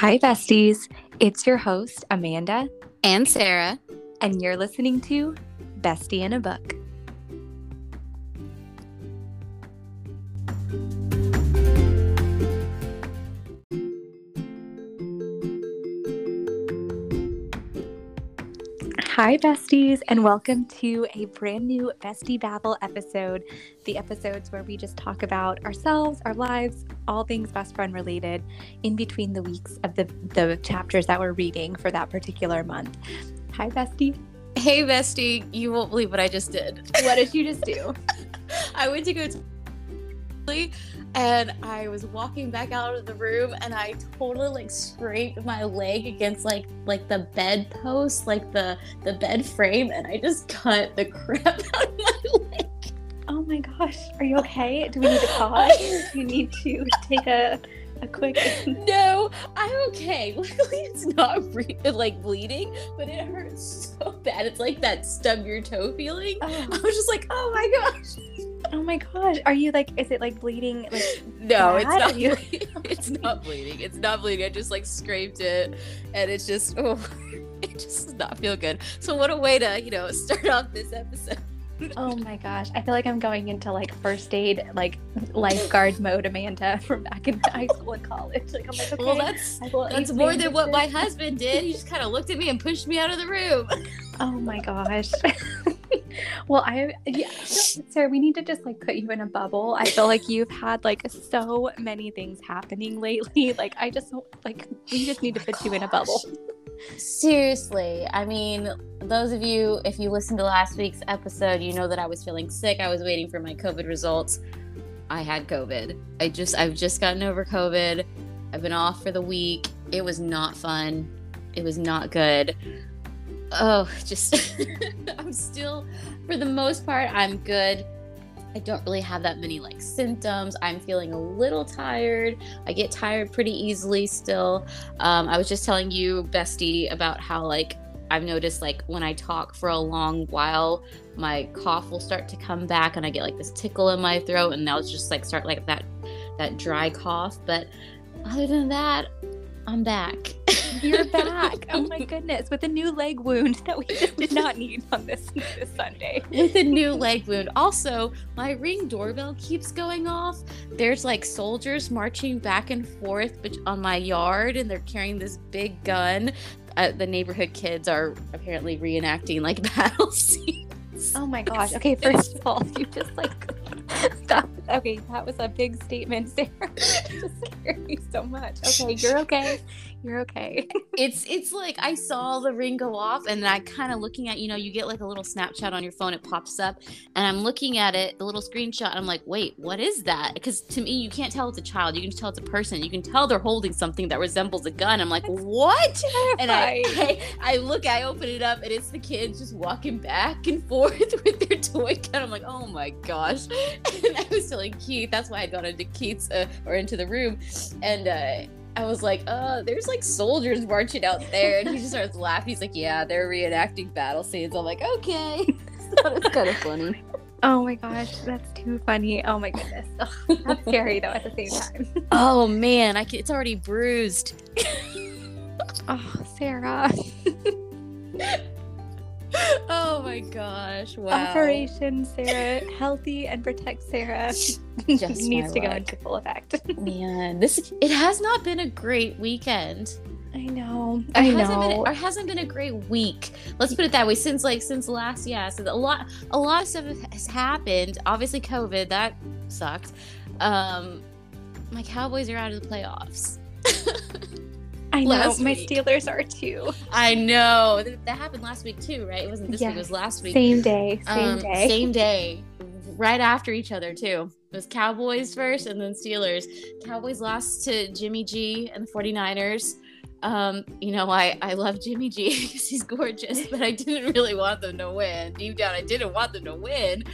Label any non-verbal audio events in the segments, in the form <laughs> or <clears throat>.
Hi, besties. It's your host, Amanda, and Sarah. and you're listening to Bestie in a Book. Hi, besties, and welcome to a brand new Bestie Babble episode. The episodes where we just talk about ourselves, our lives, all things best friend related in between the weeks of the, the chapters that we're reading for that particular month. Hi, bestie. Hey, bestie, you won't believe what I just did. What did you just do? <laughs> I went to go to and I was walking back out of the room and I totally like scraped my leg against like like the bed post, like the the bed frame, and I just cut the <laughs> crap out of my leg. Oh my gosh, are you okay? Do we need to pause? Do you need to take a, a quick. <laughs> No, I'm okay. <laughs> Luckily, it's not bre- like bleeding, but it hurts so bad. It's like that stub your toe feeling. Oh. I Oh, was just like, oh my gosh. oh my gosh, are you like, is it like bleeding? Like, No, it's not. You- <laughs> It's not bleeding. It's not bleeding. I just like scraped it, and it's just oh, it just does not feel good. So what a way to you know start off this episode. Oh my gosh, I feel like I'm going into like first aid, like lifeguard mode, Amanda, from back in high school and college. Like, I'm like, okay. Well, that's that's more than what my husband did. He just kind of looked at me and pushed me out of the room. <laughs> Oh my gosh. <laughs> well, I yeah, Sarah, we need to just like put you in a bubble. I feel like you've had like so many things happening lately. <laughs> Like I just like we just need to put you in a bubble. Oh Seriously, I mean, those of you, if you listened to last week's episode, you know that I was feeling sick. I was waiting for my COVID results. I had COVID. I just, I've just gotten over COVID. I've been off for the week. It was not fun. It was not good. Oh, just, <laughs> I'm still, for the most part, I'm good. I don't really have that many like symptoms. I'm feeling a little tired. I get tired pretty easily still. Um, I was just telling you, Bestie, about how like I've noticed like when I talk for a long while, my cough will start to come back, and I get like this tickle in my throat, and I'll just like start like that that dry cough. But other than that, I'm back. <laughs> You're <laughs> back. Oh my goodness, with a new leg wound that we just did not need on this this Sunday. with a new leg wound. Also, my ring doorbell keeps going off. There's like soldiers marching back and forth on my yard, and they're carrying this big gun. Uh, the neighborhood kids are apparently reenacting like <laughs> battle scenes. Oh my gosh. Okay, first of all, you just like <laughs> stop. Okay, that was a big statement, Sarah. It just scared me so much. Okay, you're okay. You're okay. <laughs> It's it's like I saw the ring go off, and I kind of looking at you know you get like a little Snapchat on your phone, it pops up, and I'm looking at it, the little screenshot, and I'm like, wait, what is that? Because to me, you can't tell it's a child, you can tell it's a person, you can tell they're holding something that resembles a gun. I'm like, what? And I, I, I look, I open it up, and it's the kids just walking back and <laughs> forth with their toy gun. I'm like, oh my gosh. <laughs> And I was telling Keith, that's why I got into Keith's uh, or into the room, and uh, I was like, uh, there's like soldiers marching out there, and he just starts laughing. He's like, yeah, they're reenacting battle scenes. I'm like, okay. <laughs> that was kind of funny. Oh my gosh, that's too funny. Oh my goodness. Ugh, that's scary though at the same <laughs> time. Oh man, I can, it's already bruised. <laughs> Oh, Sarah. <laughs> oh my gosh! Wow. Operation Sarah, healthy and protect Sarah <laughs> Just <laughs> needs to go into full effect. Man, this it has not been a great weekend. I know. I hasn't Been, know. or hasn't been a great week. Let's put it that way. Since like since last, yeah, so a lot a lot of stuff has happened. Obviously, COVID that sucked. Um, my Cowboys are out of the playoffs. I know. My week. Steelers are too. I know that happened last week too, right? It wasn't this week; it was last week. Same day. Same Um, day. <laughs> Same day, right after each other too. It was Cowboys first and then Steelers. Cowboys lost to Jimmy G and the 49ers. Um, you know, I, I love Jimmy G <laughs> because he's gorgeous, <laughs> but I didn't really want them to win. Deep down, I didn't want them to win.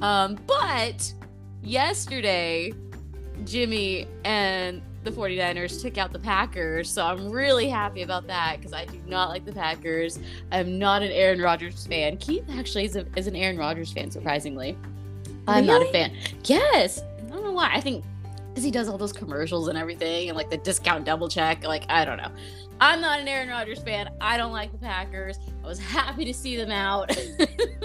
Um, but yesterday, Jimmy and the 49ers took out the Packers. So I'm really happy about that because I do not like the Packers. I'm not an Aaron Rodgers fan. Keith actually is, a, is an Aaron Rodgers fan, surprisingly. I'm not a fan. Yes. I don't know why. I think because he does all those commercials and everything and like the discount double check. Like, I don't know. I'm not an Aaron Rodgers fan. I don't like the Packers. I was <laughs> happy to see them out.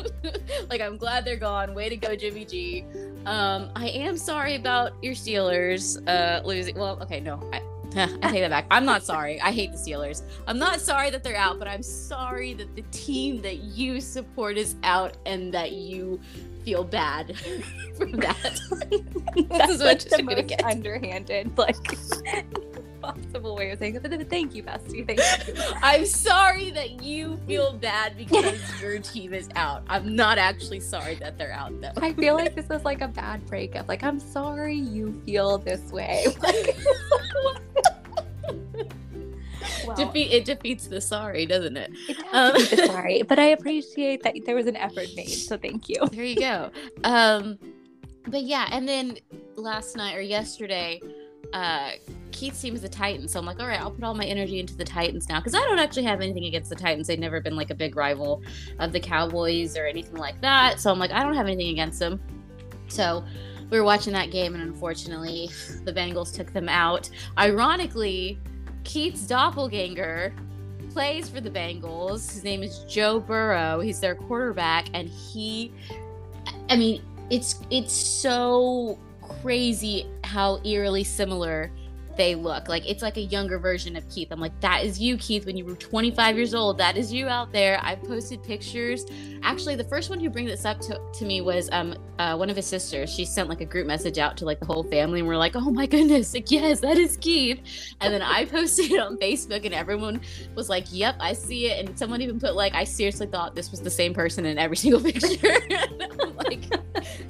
<laughs> like, I'm glad they're gone. Way to go, Jimmy G. Um, I am sorry about your Steelers uh, losing. Well, okay, no, I, <laughs> I take that back. I'm not sorry. I hate the Steelers. I'm not sorry that they're out, but I'm sorry that the team that you support is out and that you feel bad <laughs> for that. <laughs> That's like the most get. underhanded, like <laughs> possible way of saying it. But thank you, Bestie. Thank you. I'm sorry that you feel bad because your team is out. I'm not actually sorry that they're out though. I feel like this was like a bad breakup. Like I'm sorry you feel this way. Well, Defeat, it defeats the sorry, doesn't it? It does um, <laughs> sorry, but I appreciate that there was an effort made. So thank you. There you go. Um, but yeah, and then last night or yesterday, uh, Keith's team is the Titans, so I'm like, all right, I'll put all my energy into the Titans now because I don't actually have anything against the Titans. They've never been like a big rival of the Cowboys or anything like that. So I'm like, I don't have anything against them. So we were watching that game, and unfortunately, the Bengals took them out. Ironically, Keith's doppelganger plays for the Bengals. His name is Joe Burrow. He's their quarterback, and he, I mean, it's it's so crazy how eerily similar they look. Like it's like a younger version of Keith. I'm like, that is you, Keith, when you were 25 years old. That is you out there. I've posted pictures. Actually, the first one who bring this up to, to me was um uh, one of his sisters. She sent like a group message out to like the whole family, and we're like, oh my goodness, like yes, that is Keith. And then I <laughs> posted it on Facebook, and everyone was like, yep, I see it. And someone even put like, I seriously thought this was the same person in every <laughs> single picture. <laughs> Like,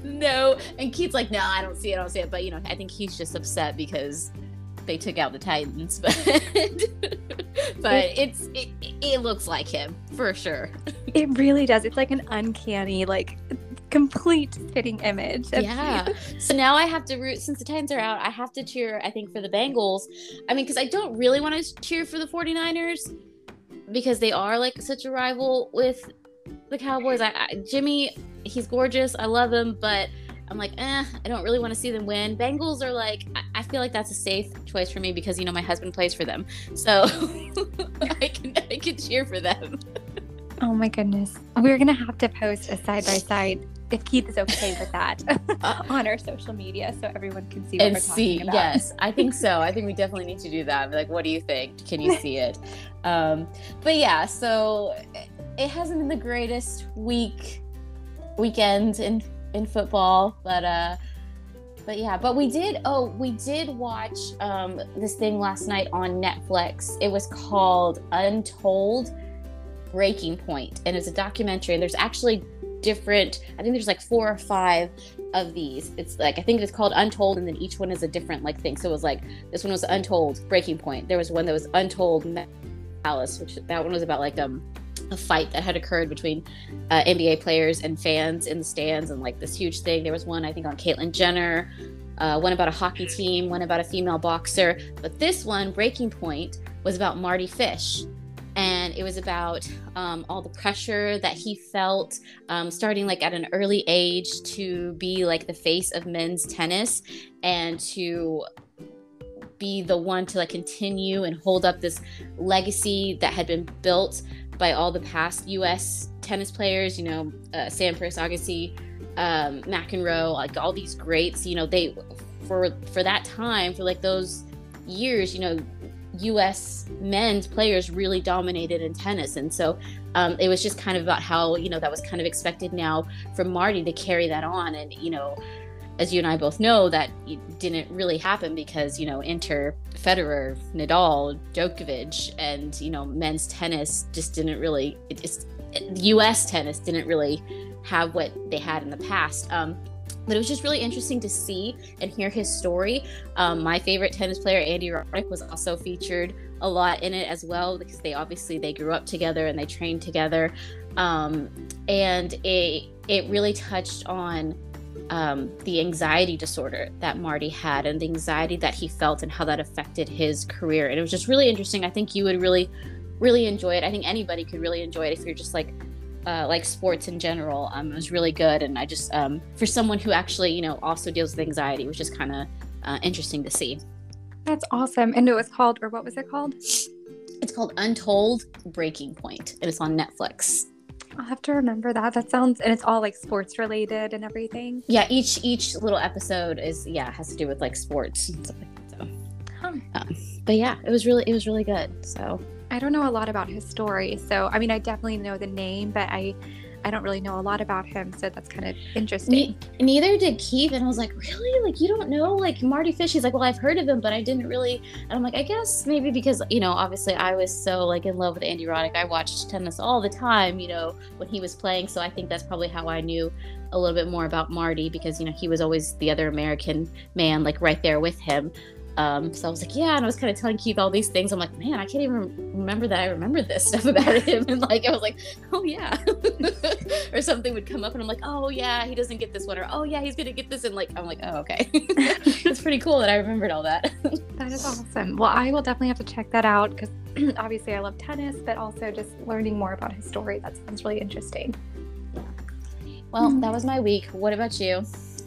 no. And Keith's like, no, I don't see it. I don't see it. But you know, I think he's just upset because they took out the Titans, but <laughs> but it's it, it looks like him for sure. It really does. It's like an uncanny, like complete fitting image. Yeah. so now I have to root since the Titans are out. I have to cheer. I think for the Bengals. I mean, because I don't really want to cheer for the 49ers because they are like such a rival with the Cowboys. I, I Jimmy, he's gorgeous. I love him, but I'm like, eh, I don't really want to see them win. Bengals are like, I, I feel like that's a safe choice for me because you know my husband plays for them, so <laughs> I can I can cheer for them. Oh my goodness, we're gonna have to post a side by side if Keith is okay with that <laughs> <laughs> on our social media so everyone can see what and we're see, talking about. Yes, I think so. I think we definitely need to do that. Like, what do you think? Can you see it? Um, but yeah, so it hasn't been the greatest week weekend in in football, but uh but yeah, but we did oh, we did watch um this thing last night on Netflix. It was called Untold Breaking Point and it's a documentary and there's actually different I think there's like four or five of these. It's like I think it's called Untold and then each one is a different like thing. So it was like this one was Untold Breaking Point. There was one that was Untold Palace, which that one was about like um a fight that had occurred between uh, NBA players and fans in the stands, and like this huge thing. There was one, I think, on Caitlyn Jenner, uh, one about a hockey team, one about a female boxer. But this one, Breaking Point, was about Mardy Fish. And it was about um, all the pressure that he felt um, starting like at an early age to be like the face of men's tennis and to be the one to like continue and hold up this legacy that had been built by all the past U.S. tennis players. You know, uh, Sampras, Agassi, um, McEnroe, like all these greats. You know, they for for that time, for like those years, you know, U.S. men's players really dominated in tennis, and so um, it was just kind of about how you know that was kind of expected now from Mardy to carry that on, and you know as you and I both know, that didn't really happen because, you know, enter Federer, Nadal, Djokovic, and, you know, men's tennis just didn't really, it, it's, US tennis didn't really have what they had in the past. Um, but it was just really interesting to see and hear his story. Um, my favorite tennis player, Andy Roddick, was also featured a lot in it as well because they obviously they grew up together and they trained together, um, and it it really touched on um, the anxiety disorder that Mardy had and the anxiety that he felt and how that affected his career. And it was just really interesting. I think you would really, really enjoy it. I think anybody could really enjoy it if you're just like, uh, like sports in general. Um, it was really good. And I just, um, for someone who actually, you know, also deals with anxiety, was just kind of uh, interesting to see. That's awesome. And it was called, or what was it called? It's called Untold Breaking Point. It is on Netflix. I'll have to remember that. That sounds, and it's all like sports related and everything. Yeah, each each little episode is yeah has to do with like sports and stuff like that. So, Huh. um, but yeah, it was really it was really good. So I don't know a lot about his story. So, I mean, I definitely know the name, but I, I don't really know a lot about him. So that's kind of interesting. Ne- neither did Keith, and I was like, really? Like you don't know like Mardy Fish? He's like, well, I've heard of him, but I didn't really. And I'm like, I guess maybe because you know, obviously, I was so like in love with Andy Roddick. I watched tennis all the time, you know, when he was playing. So I think that's probably how I knew a little bit more about Mardy because you know he was always the other American man, like right there with him. Um, so I was like, yeah, and I was kind of telling Keith all these things. I'm like, man, I can't even remember that I remember this <laughs> stuff about him. And like, I was like, oh yeah, <laughs> or something would come up, and I'm like, oh yeah, he doesn't get this one, or oh yeah, he's gonna get this, and like, I'm like, oh okay, <laughs> it's pretty cool that I remembered all that. That is awesome. Well, I will definitely have to check that out because <clears throat> obviously I love tennis, but also just learning more about his story. That sounds really interesting. well, Hmm. that was my week. What about you?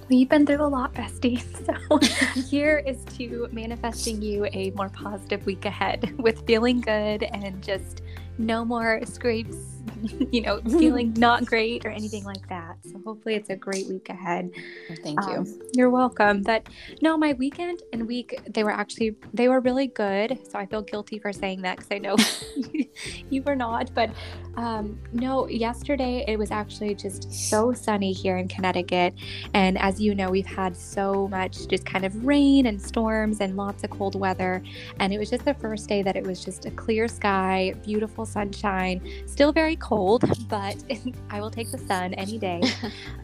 We've been through a lot, bestie. <laughs> So here is to manifesting you a more positive week ahead <laughs> with feeling good and just no more scrapes, <laughs> you know, feeling <laughs> not great or anything like that. So hopefully it's a great week ahead. Thank you. Um, you're welcome. But no, my weekend and week they were actually they were really good. So I feel guilty for saying that because I know <laughs> you were not. But um, no, yesterday it was actually just so sunny here in Connecticut, and as you know, we've had so much just kind of rain and storms and lots of cold weather. And it was just the first day that it was just a clear sky, beautiful sunshine, still very cold, but <laughs> I will take the sun any day. <laughs>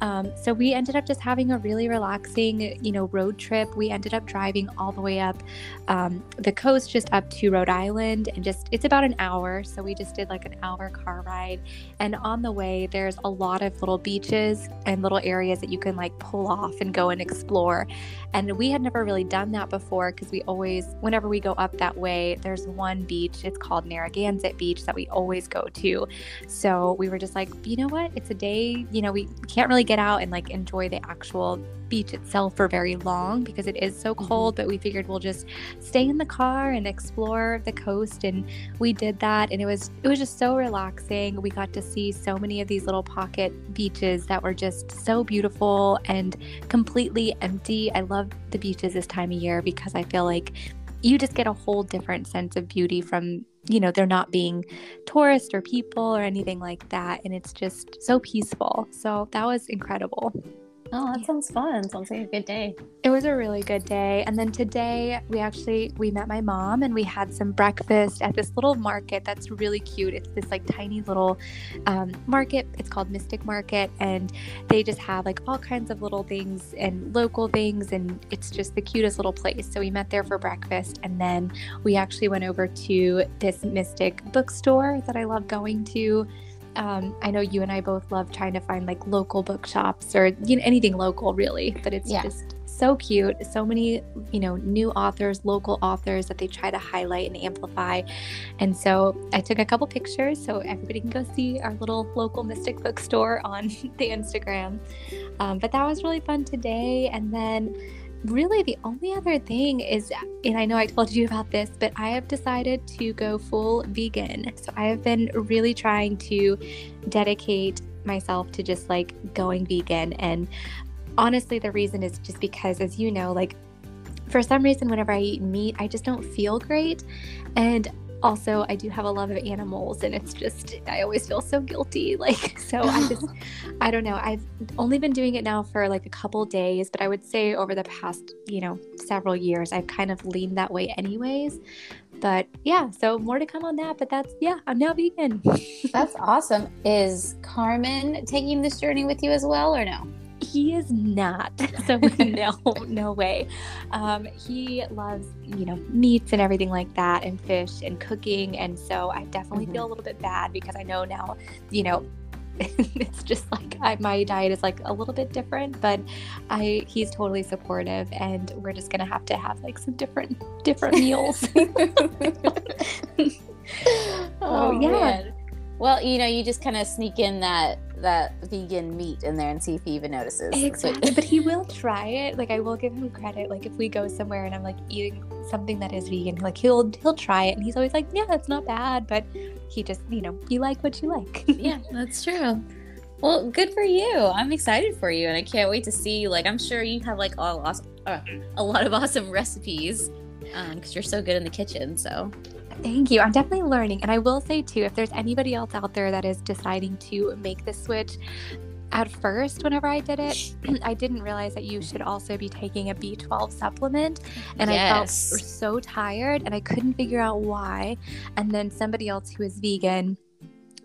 Um, so we ended up just having a really relaxing, you know, road trip. We ended up driving all the way up um, the coast, just up to Rhode Island, and just it's about an hour. So we just did like an hour car ride. And on the way, there's a lot of little beaches and little areas that you can like pull off and go and explore. And we had never really done that before because we always, whenever we go up that way, there's one beach. It's called Narragansett Beach that we always go to. So we were just like, you know what? It's a day, you know, we can't really get out and like enjoy the actual beach itself for very long because it is so mm-hmm. cold, but we figured we'll just stay in the car and explore the coast and we did that and it was it was just so relaxing. We got to see so many of these little pocket beaches that were just so beautiful and completely empty. I love the beaches this time of year because I feel like you just get a whole different sense of beauty from you know, they're not being tourists or people or anything like that. And it's just so peaceful. So that was incredible. Oh, that sounds fun. Sounds like a good day. It was a really good day. And then today we actually we met my mom and we had some breakfast at this little market that's really cute. It's this like tiny little um, market. It's called Mystic Market and they just have like all kinds of little things and local things and it's just the cutest little place. So we met there for breakfast and then we actually went over to this Mystic bookstore that I love going to um, I know you and I both love trying to find like local bookshops or you know anything local really, but it's Yeah. just so cute. So many, you know, new authors, local authors that they try to highlight and amplify. And so I took a couple pictures so everybody can go see our little local Mystic bookstore on <laughs> the Instagram. Um, but that was really fun today. And then really the only other thing is and I know I told you about this, but I have decided to go full vegan. So I have been really trying to dedicate myself to just like going vegan. And honestly, the reason is just because, as you know, like for some reason, whenever I eat meat, I just don't feel great. And also, I do have a love of animals, and it's just, I always feel so guilty. <laughs> Like, so I just, <laughs> I don't know. I've only been doing it now for like a couple days, but I would say over the past, you know, several years, I've kind of leaned that way anyways. But yeah, so more to come on that. But that's, yeah, I'm now vegan. <laughs> That's awesome. Is Carmen taking this journey with you as well, or no? He is not <laughs> so <laughs> no no way um, he loves you know meats and everything like that and fish and cooking and so i definitely Mhm. feel a little bit bad because i know now you know <laughs> it's just like I, my diet is like a little bit different but i he's totally supportive and we're just gonna have to have like some different different meals oh, yeah. man. Well, you know, you just kind of sneak in that that vegan meat in there and see if he even notices. Exactly. but he will try it. Like I will give him credit. Like if we go somewhere and I'm like eating something that is vegan, like he'll he'll try it and he's always like, Yeah, it's not bad. But he just, you know, you like what you like. <laughs> yeah, that's true. Well, good for you. I'm excited for you and I can't wait to see like I'm sure you have like all awesome, uh, a lot of awesome recipes because um, you're so good in the kitchen. So Thank you. I'm definitely learning. And I will say, too, if there's anybody else out there that is deciding to make the switch, at first, whenever I did it, <clears throat> I didn't realize that you should also be taking a B12 supplement. And yes. I felt so tired and I couldn't figure out why. And then somebody else who is vegan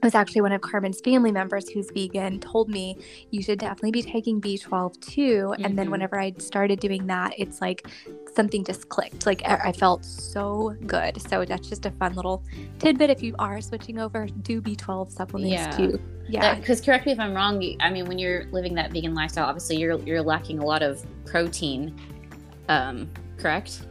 was actually one of Carmen's family members who's vegan told me you should definitely be taking B12 too. Mm-hmm. And then mm-hmm. whenever I started doing that, it's like something just clicked. Like I felt so good. So that's just a fun little tidbit. If you are switching over, do B12 supplements yeah. too. Yeah. Because correct me if I'm wrong. I mean, when you're living that vegan lifestyle, obviously you're you're lacking a lot of protein. Um, correct?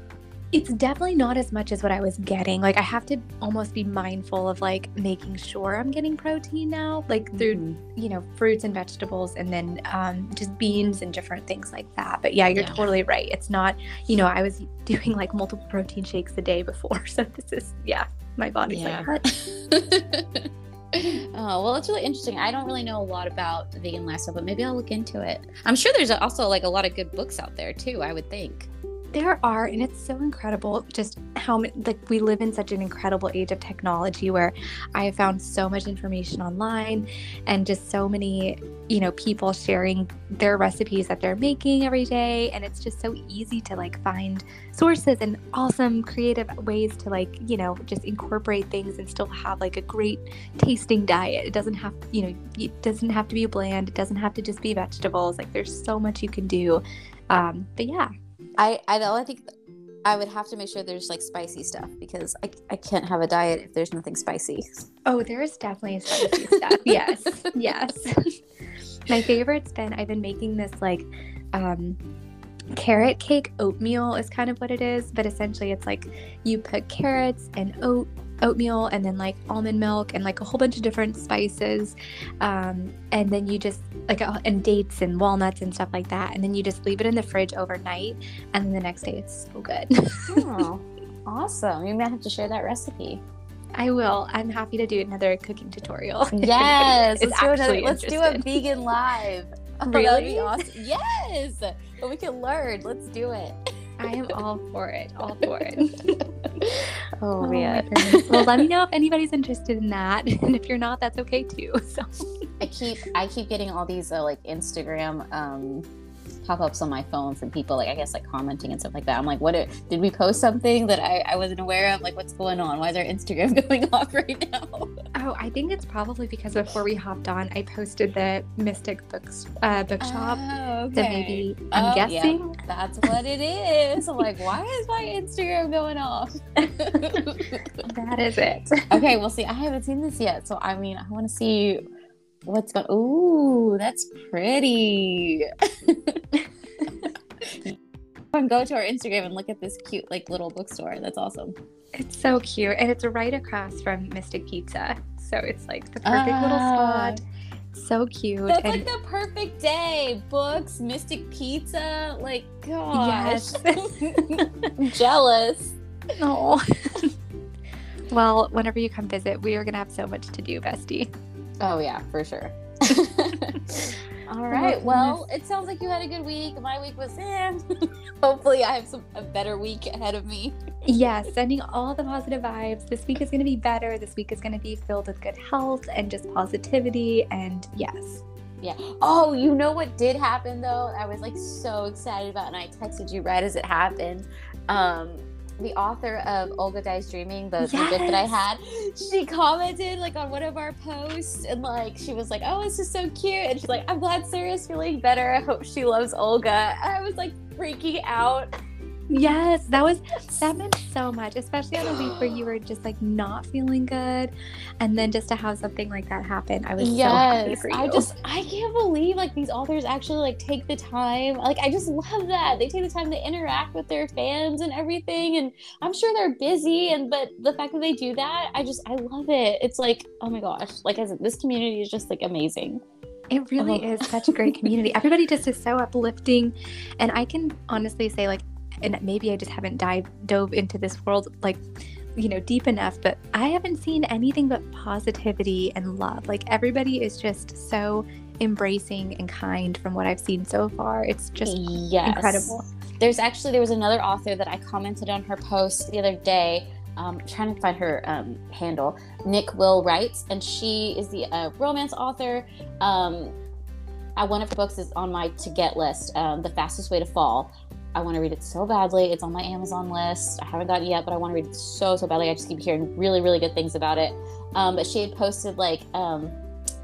It's definitely not as much as what I was getting. Like I have to almost be mindful of like making sure I'm getting protein now, like through mm-hmm. you know fruits and vegetables, and then um, just beans and different things like that. But yeah, you're yeah. totally right. It's not you know I was doing like multiple protein shakes a day before, <laughs> so this is yeah, my body's yeah. like what. <laughs> <laughs> oh well it's really interesting i don't really know a lot about vegan lifestyle but maybe i'll look into it i'm sure there's also like a lot of good books out there too i would think there are, and it's so incredible just how like we live in such an incredible age of technology where I have found so much information online and just so many, you know, people sharing their recipes that they're making every day. And it's just so easy to like find sources and awesome creative ways to like, you know, just incorporate things and still have like a great tasting diet. It doesn't have, you know, it doesn't have to be bland. It doesn't have to just be vegetables. Like there's so much you can do. Um, but yeah, I I don't think I would have to make sure there's like spicy stuff because I, I can't have a diet if there's nothing spicy. Oh, there is definitely spicy stuff. <laughs> Yes. Yes. My favorite's been I've been making this like um carrot cake oatmeal is kind of what it is, but essentially it's like you put carrots and oat oatmeal and then like almond milk and like a whole bunch of different spices um, and then you just like and dates and walnuts and stuff like that and then you just leave it in the fridge overnight and then the next day it's so good oh <laughs> awesome you might have to share that recipe I will. I'm happy to do another cooking tutorial. <laughs> Yes, let's, do another, let's do a vegan live. <laughs> Oh, really? awesome. Yes, but we can learn. Let's do it. I am all for it. All for it. <laughs> oh, oh man. well, let me know if anybody's interested in that, <laughs> and if you're not, that's okay too. <laughs> So I keep I keep getting all these uh, like Instagram um pop-ups on my phone from people like i guess like commenting and stuff like that. I'm like what did we post something that I, I wasn't aware of? Like what's going on? Why is our instagram <laughs> going off right now? Oh i think it's probably because before we hopped on i posted the mystic books uh, bookshop oh, okay. so maybe i'm oh, guessing. Yeah. that's what it is. I'm like why is my instagram going off? <laughs> That is it. Okay well see i haven't seen this yet so i mean i want to see what's going ooh that's pretty. And go to our instagram and look at this cute like little bookstore. That's awesome. It's so cute and it's right across from mystic pizza. So it's like the perfect uh, little ah. spot. So cute that's and like the perfect day. Books mystic pizza like gosh. Yes. <laughs> jealous. Oh. <laughs> Well whenever you come visit we are gonna have so much to do bestie Oh yeah, for sure. <laughs> All right. Well, it sounds like you had a good week. My week was eh. <laughs> Hopefully, I have some a better week ahead of me. yes, sending all the positive vibes. This week is going to be better. This week is going to be filled with good health and just positivity. And yes. Yeah. Oh, you know what did happen though? I was like so excited about, and I texted you right as it happened. Um, the author of Olga Dies Dreaming, the, yes. the, book that I had, she commented like on one of our posts and like she was like, Oh, this is so cute. And she's like, I'm glad Sarah's feeling better. I hope she loves Olga. And I was like freaking out. Yes, that was that meant so much, especially on a week where you were just like not feeling good, and then just to have something like that happen, I was yes, so happy for you. I just I can't believe like these authors actually like take the time. Like I just love that they take the time to interact with their fans and everything. And I'm sure they're busy, and but the fact that they do that, I just I love it. It's like oh my gosh, like as this community is just like amazing. It really oh. is such a great community. Everybody just is so uplifting. And I can honestly say, like, and maybe I just haven't dive dove into this world like you know deep enough but i haven't seen anything but positivity and love. Like everybody is just so embracing and kind from what i've seen so far. It's just yes. incredible. There's actually there was another author that i commented on her post the other day um, trying to find her um, handle. Nick will writes and she is the uh, romance author. Um, uh, one of her books is on my to get list um, the fastest way to fall I want to read it so badly. It's on my Amazon list. I haven't gotten it yet, but I want to read it so, so badly. I just keep hearing really, really good things about it. Um, but she had posted like um,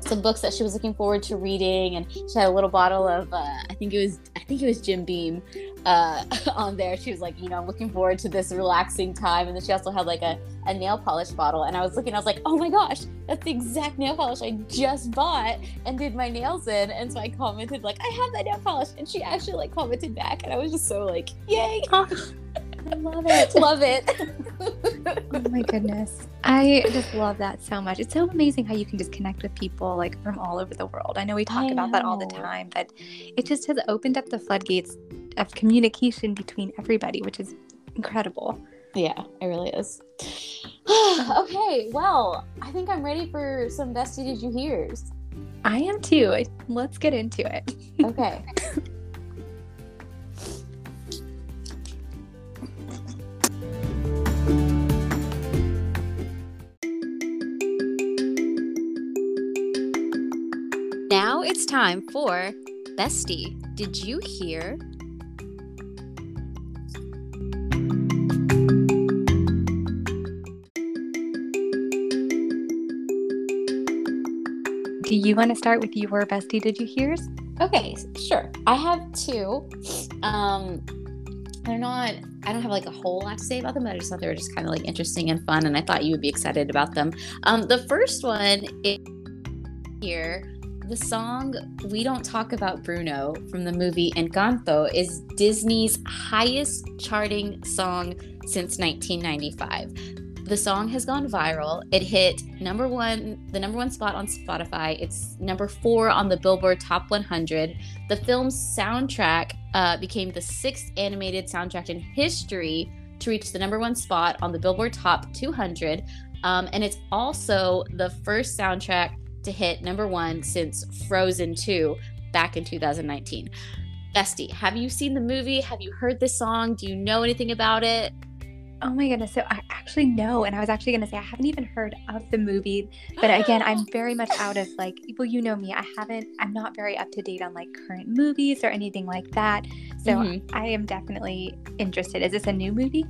some books that she was looking forward to reading, and she had a little bottle of uh, I think it was I think it was Jim Beam uh, <laughs> on there. She was like, you know, I'm looking forward to this relaxing time, and then she also had like a, a nail polish bottle. And I was looking, I was like, oh my gosh, that's the exact nail polish I just bought and did my nails in. And so I commented like, I have that nail polish, and she actually like commented back, and I was just so like, yay. <laughs> I love it. love it. <laughs> oh my goodness. I just love that so much. It's so amazing how you can just connect with people like from all over the world. I know we talk I about know. that all the time, but it just has opened up the floodgates of communication between everybody, which is incredible. Yeah, it really is. <sighs> okay, well, I think I'm ready for some bestie did you hears. I am too. Let's get into it. okay. <laughs> it's time for Bestie. Did you hear? Do you want to start with your bestie? Did you hears? Okay, sure. I have two. Um, they're not. I don't have like a whole lot to say about them, but I just thought they were just kind of like interesting and fun, and I thought you would be excited about them. Um, the first one is here the song We Don't Talk About Bruno from the movie Encanto is Disney's highest charting song since 1995. The song has gone viral. It hit number one, the number one spot on Spotify. It's number four on the Billboard Top 100. The film's soundtrack uh, became the sixth animated soundtrack in history to reach the number one spot on the Billboard Top 200. Um, and it's also the first soundtrack to hit number one since Frozen 2 back in 2019. Bestie, have you seen the movie? Have you heard this song? Do you know anything about it? Oh my goodness. So I actually know. And I was actually going to say, I haven't even heard of the movie. But again, I'm very much out of like, well, you know me. I haven't, I'm not very up to date on like current movies or anything like that. So mm-hmm. I am definitely interested. Is this a new movie?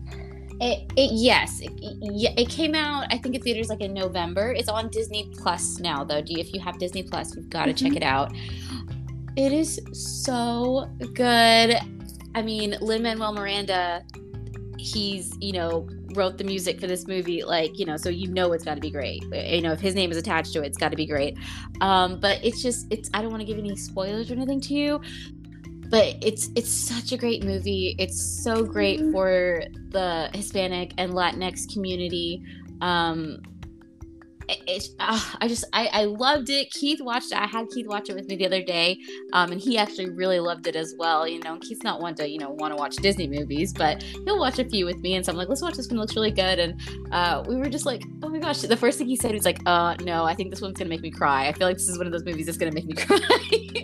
It, it yes, it, it came out. I think in theaters like in November. It's on Disney Plus now, though. Do you, if you have Disney Plus, you've got to mm-hmm. check it out. It is so good. I mean, Lin Manuel Miranda. He's you know wrote the music for this movie, like you know, so you know it's got to be great. You know, if his name is attached to it, it's got to be great. Um, but it's just it's. I don't want to give any spoilers or anything to you, but it's it's such a great movie. It's so great for the Hispanic and Latinx community. Um, it's uh, I just I, I loved it. Keith watched it. I had Keith watch it with me the other day, um, and he actually really loved it as well. You know, Keith's not one to you know want to watch Disney movies, but he'll watch a few with me. And so I'm like, let's watch this one. It looks really good. And uh, we were just like, oh my gosh. The first thing he said was like, uh, no, I think this one's gonna make me cry. I feel like this is one of those movies that's gonna make me <laughs> cry.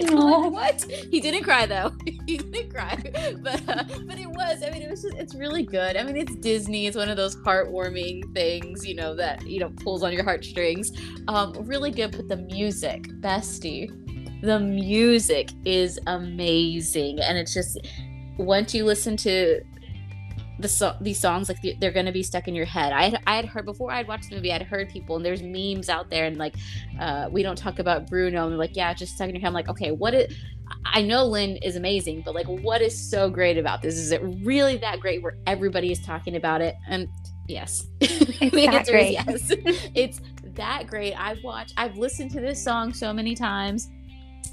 like, what? He didn't cry though. <laughs> he didn't cry, but uh, but it was. I mean, it was just it's really good. I mean, it's Disney. It's one of those heartwarming things, you know, that you know pulls on your heartstrings strings. Um, really good, but the music, bestie, the music is amazing, and it's just once you listen to the so- these songs like they're going to be stuck in your head. I had, I had heard before I'd watched the movie, I'd heard people and there's memes out there and like uh, we don't talk about Bruno and they're like yeah, just stuck in your head. I'm like okay, what is? I know Lin is amazing, but like what is so great about this? Is it really that great where everybody is talking about it? And yes, <laughs> it's that great. yes, <laughs> it's that great. I've watched, I've listened to this song so many times,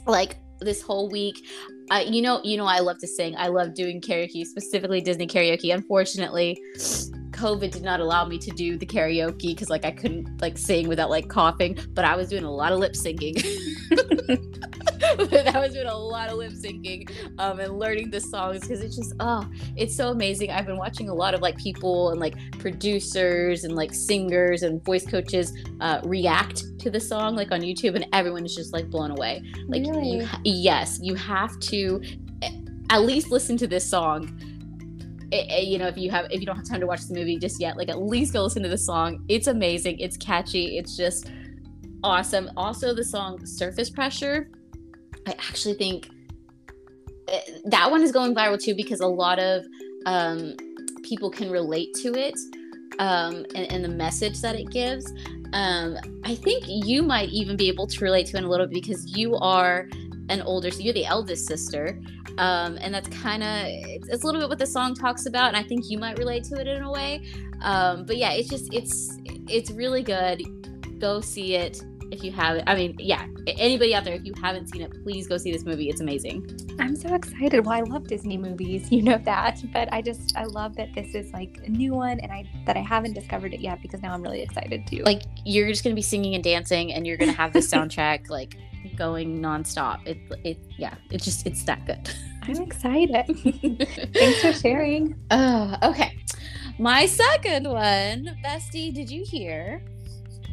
like this whole week. Uh, you know, you know, I love to sing. I love doing karaoke, specifically Disney karaoke. Unfortunately, COVID did not allow me to do the karaoke because like I couldn't like sing without like coughing. But I was doing a lot of lip syncing. <laughs> <laughs> that was been a lot of lip syncing um, and learning the songs because it's just oh, it's so amazing. I've been watching a lot of like people and like producers and like singers and voice coaches uh, react to the song like on YouTube, and everyone is just like blown away. Like, Really? you, yes, you have to eh, at least listen to this song eh, eh, you know if you have if you don't have time to watch the movie just yet like at least go listen to the song it's amazing it's catchy it's just awesome also the song surface pressure i actually think eh, that one is going viral too because a lot of um, people can relate to it um, and, and the message that it gives. Um, i think you might even be able to relate to it a little bit because you are an older so you're the eldest sister um, and that's kind of it's, it's a little bit what the song talks about and i think you might relate to it in a way. Um, but yeah it's just it's it's really good. Go see it if you haven't i mean yeah anybody out there if you haven't seen it please go see this movie it's amazing I'm so excited. Well, I love Disney movies, <laughs> you know that, but I just I love that this is like a new one and I that I haven't discovered it yet because now I'm really excited to. like you're just gonna be singing and dancing and you're gonna have the <laughs> soundtrack like going nonstop it it yeah it's just it's that good <laughs> I'm excited. Thanks for sharing. Oh, okay. My second one, Bestie, did you hear?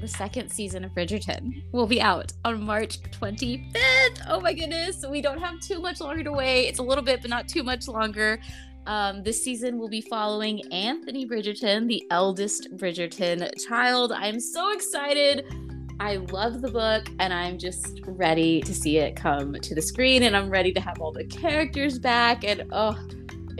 The second season of Bridgerton will be out on March 25th. Oh my goodness. We don't have too much longer to wait. It's a little bit, but not too much longer. Um, this season will be following Anthony Bridgerton, the eldest Bridgerton child. I'm so excited. I love the book and I'm just ready to see it come to the screen and I'm ready to have all the characters back and oh,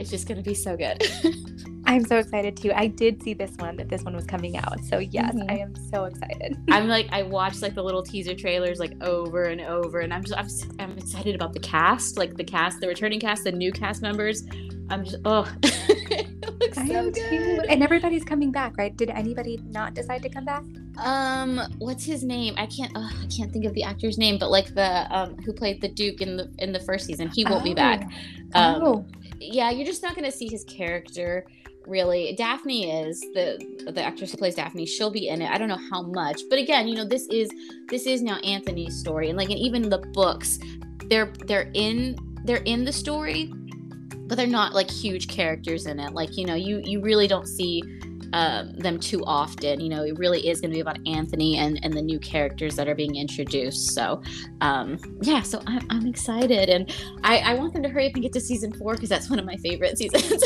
it's just going to be so good. <laughs> I'm so excited too. I did see this one that this one was coming out. So yes, Mhm. I am so excited. <laughs> I'm like I watched like the little teaser trailers like over and over and I'm just I'm, I'm excited about the cast, like the cast, the returning cast, the new cast members. I'm just oh <laughs> looks I so am too. good. And everybody's coming back, right? Did anybody not decide to come back? Um, what's his name? I can't. Oh, I can't think of the actor's name, but like the um who played the Duke in the in the first season, he won't be back. Um, oh, yeah, you're just not gonna see his character really. Daphne is the the actress who plays Daphne. She'll be in it. I don't know how much, but again, you know, this is this is now Anthony's story, and like, and even the books, they're they're in they're in the story, but they're not like huge characters in it. Like, you know, you you really don't see um, them too often. You know, it really is going to be about Anthony and and the new characters that are being introduced. So, um, yeah, so I'm I'm excited, and I I want them to hurry up and get to season four because that's one of my favorite <laughs> seasons.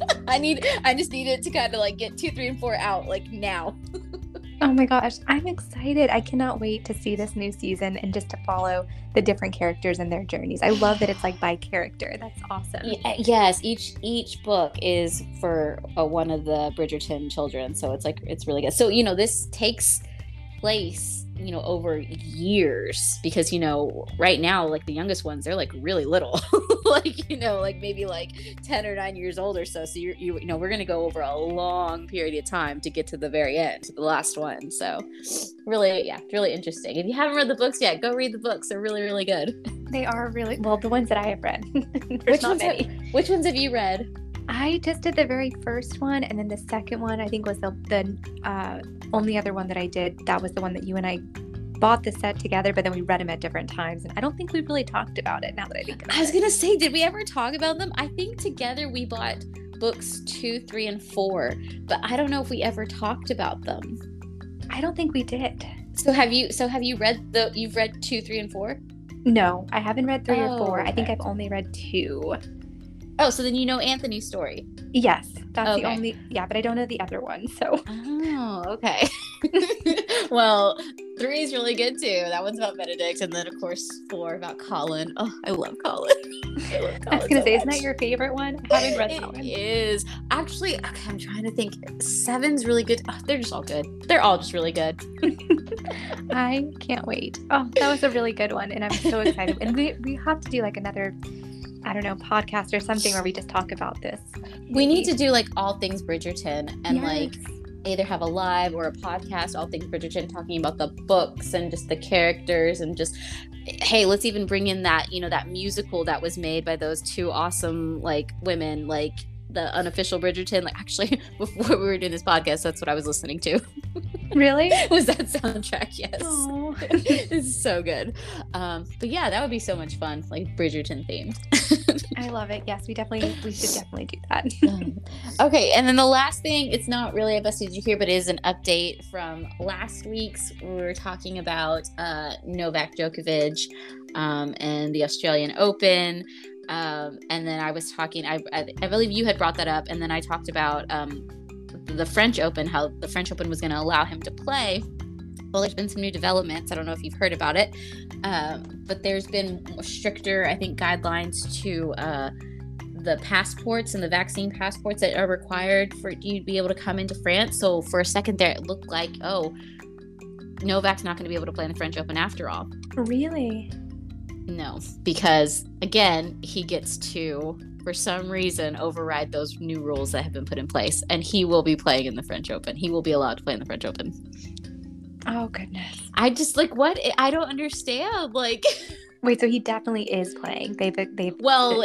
<laughs> I need I just need it to kind of like get two, three, and four out like now. <laughs> oh my gosh, I'm excited. I cannot wait to see this new season and just to follow the different characters and their journeys. I love that it's like by character. That's awesome. Yes, each each book is for uh, one of the Bridgerton children, so it's like it's really good. So you know, this takes place you know over years because you know right now like the youngest ones they're like really little. <laughs> Like you know like maybe like 10 or 9 years old or so. So you're, you you know we're gonna go over a long period of time to get to the very end to the last one. So really yeah really interesting. If you haven't read the books yet go read the books. They're really really good. They are really well the ones that I have read. <laughs> Which not ones have- which ones have you read I just did the very first one, and then the second one I think was the the uh, only other one that I did. That was the one that you and I bought the set together, but then we read them at different times, and I don't think we've really talked about it now that I think about I was it. gonna say, did we ever talk about them? I think together we bought books two, three, and four, but I don't know if we ever talked about them. I don't think we did. So have you? So have you read the? You've read two, three, and four? No, I haven't read three or Oh, four. I think. I've only read two. Oh, so then you know Anthony's story. Yes, that's Okay. the only. Yeah, but I don't know the other one. So Oh, okay. <laughs> <laughs> well, three is really good too. That one's about Benedict, and then of course four about Colin. Oh, I love Colin. <laughs> I love Colin. I was gonna so say, isn't that your favorite one? I haven't read It that one. is actually okay. I'm trying to think. Seven's really good. Oh, they're just all good. They're all just really good. I can't wait. Oh, that was a really good one, and I'm so excited. and we we have to do like another, I don't know, podcast or something where we just talk about this. We need to do like all things Bridgerton and like either have a live or a podcast, all things Bridgerton, talking about the books and just the characters and just hey, let's even bring in that you know that musical that was made by those two awesome like women like the unofficial Bridgerton. Like actually, <laughs> before we were doing this podcast, that's what I was listening to. <laughs> Really? was that soundtrack? Yes. it's <laughs> so good. Um, but yeah, that would be so much fun, like Bridgerton theme. I love it. Yes, we definitely we should definitely do that. Um, okay, and then the last thing, it's not really a best you hear, but it is an update from last week's. We were talking about uh, Novak Djokovic um, and the Australian Open. Um, and then I was talking, I, I, I, believe you had brought that up, and then I talked about um, the French Open, how the French Open was going to allow him to play. Well, there's been some new developments. I don't know if you've heard about it, um, but there's been stricter, I think, guidelines to uh, the passports and the vaccine passports that are required for you to be able to come into France. So for a second there, it looked like, oh, Novak's not going to be able to play in the French Open after all. Really? No, because again, he gets to, for some reason, override those new rules that have been put in place, and he will be playing in the French Open. He will be allowed to play in the French Open. Oh goodness! I just like what I don't understand. Like, <laughs> wait, so he definitely is playing? They've they've well,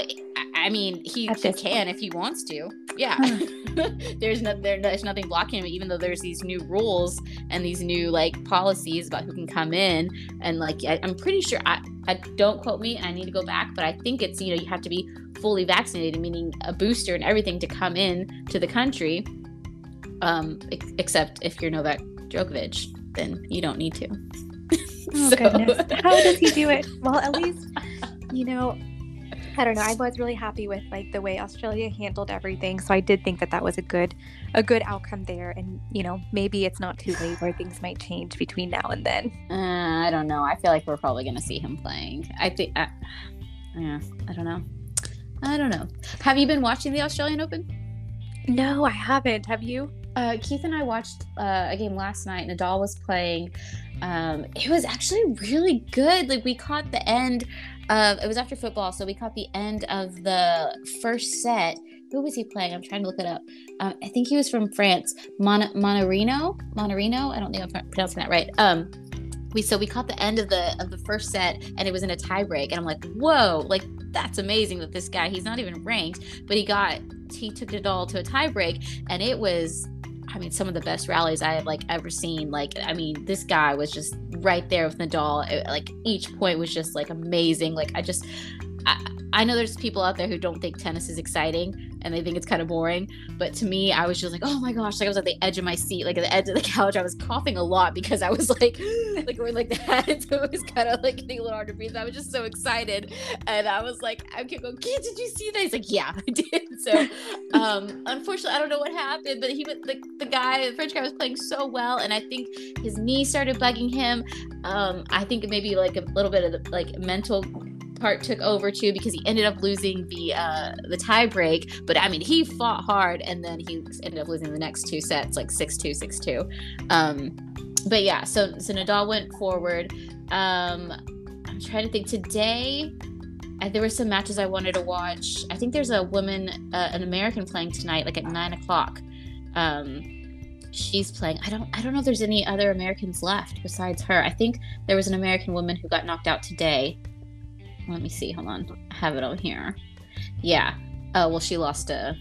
I mean, he, he can if he wants to. Yeah, <laughs> there's no there, there's nothing blocking him, even though there's these new rules and these new like policies about who can come in, and like I, I'm pretty sure I I don't quote me, I need to go back, but I think it's you know you have to be fully vaccinated, meaning a booster and everything to come in to the country. Um, ex- except if you're Novak Djokovic, then you don't need to. Oh <laughs> so. goodness, how does he do it? Well, at least <laughs> you know. I don't know. I was really happy with like the way Australia handled everything, so I did think that that was a good, a good outcome there. And you know, maybe it's not too late where things might change between now and then. Uh, I don't know. I feel like we're probably going to see him playing. I think. Yeah, I don't know. I don't know. Have you been watching the Australian Open? No, I haven't. Have you? Uh, Keith and I watched uh, a game last night. Nadal was playing. Um, it was actually really good. Like we caught the end of. It was after football, so we caught the end of the first set. Who was he playing? I'm trying to look it up. Um, I think he was from France. Mon- Mannarino. Mannarino. I don't think I'm pronouncing that right. Um, we so we caught the end of the of the first set and it was in a tiebreak and I'm like, whoa, like that's amazing that this guy he's not even ranked, but he got he took it all to a tiebreak and it was I mean, some of the best rallies I have like ever seen. Like, I mean, this guy was just right there with Nadal. It, like each point was just like amazing. Like I just, I, I know there's people out there who don't think tennis is exciting and they think it's kind of boring. But to me, I was just like, oh my gosh, like I was at the edge of my seat, like at the edge of the <laughs> couch. I was coughing a lot because I was like, <gasps> like we're like that. <laughs> so it was kind of like getting a little hard to breathe. I was just so excited. And I was like, I kept going, Kid, did you see that? He's like, yeah, I <laughs> did. So um, unfortunately, I don't know what happened, but he, the, the guy, the French guy was playing so well. And I think his knee started bugging him. Um, I think maybe like a little bit of the, like mental part took over too because he ended up losing the uh, the tie break. But I mean, he fought hard, and then he ended up losing the next two sets, like six two, six two. Um, but yeah, so so Nadal went forward. Um, I'm trying to think today. There were some matches I wanted to watch. I think there's a woman, uh, an American playing tonight, like at nine o'clock. Um, she's playing. I don't I don't know if there's any other Americans left besides her. I think there was an American woman who got knocked out today. Let me see. Hold on. I have it over here. Yeah. Oh well, she lost to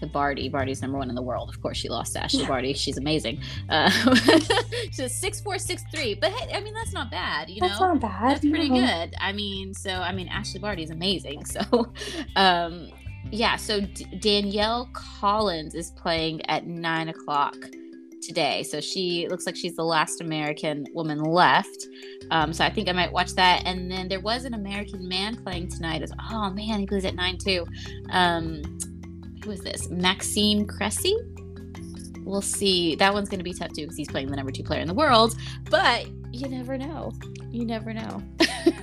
to Barty. Barty's number one in the world. Of course, she lost to Ashleigh Barty. She's amazing. Uh, <laughs> she's six four six three. But hey, I mean that's not bad. You that's know, not bad. That's pretty no. good. I mean, so I mean Ashleigh Barty is amazing. <laughs> So, um, yeah. So D- Danielle Collins is playing at nine o'clock today. So she looks like she's the last American woman left. Um, so I think I might watch that. And then there was an American man playing tonight. As oh man, he plays at nine too. Um, who is this? Maxime Cressy. We'll see. That one's going to be tough too because he's playing the number two player in the world. But you never know. You never know. <laughs>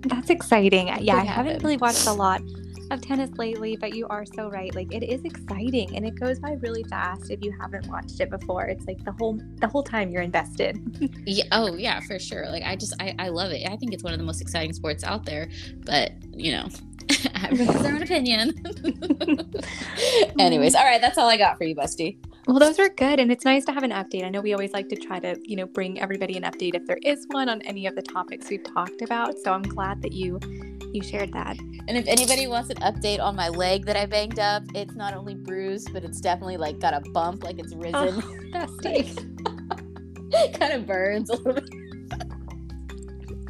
That's exciting. Yeah, I haven't really watched a lot of tennis lately, but you are so right. Like it is exciting and it goes by really fast if you haven't watched it before. It's like the whole the whole time you're invested. <laughs> yeah, oh yeah, for sure. Like I just I, I love it. I think it's one of the most exciting sports out there. But you know, everyone has their own opinion. <laughs> <laughs> Anyways, all right, that's all I got for you, Bestie. Well, those are good, and it's nice to have an update. I know we always like to try to, you know, bring everybody an update if there is one on any of the topics we've talked about. So I'm glad that you you shared that. And if anybody wants an update on my leg that I banged up, it's not only bruised, but it's definitely like got a bump, like it's oh, risen. Oh, kind of burns a little bit.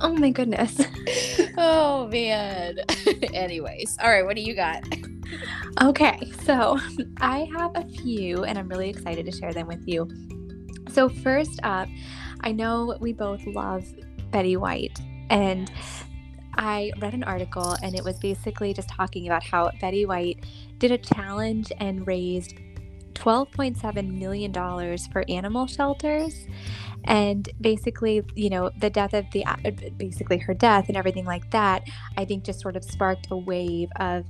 Oh my goodness. <laughs> oh man. <laughs> Anyways, all right, what do you got? <laughs> Okay, so <laughs> I have a few and I'm really excited to share them with you. So, first up, I know we both love Betty White, and I read an article and it was basically just talking about how Betty White did a challenge and raised $12.7 million for animal shelters. And basically, you know, the death of the, uh, basically her death and everything like that, I think just sort of sparked a wave of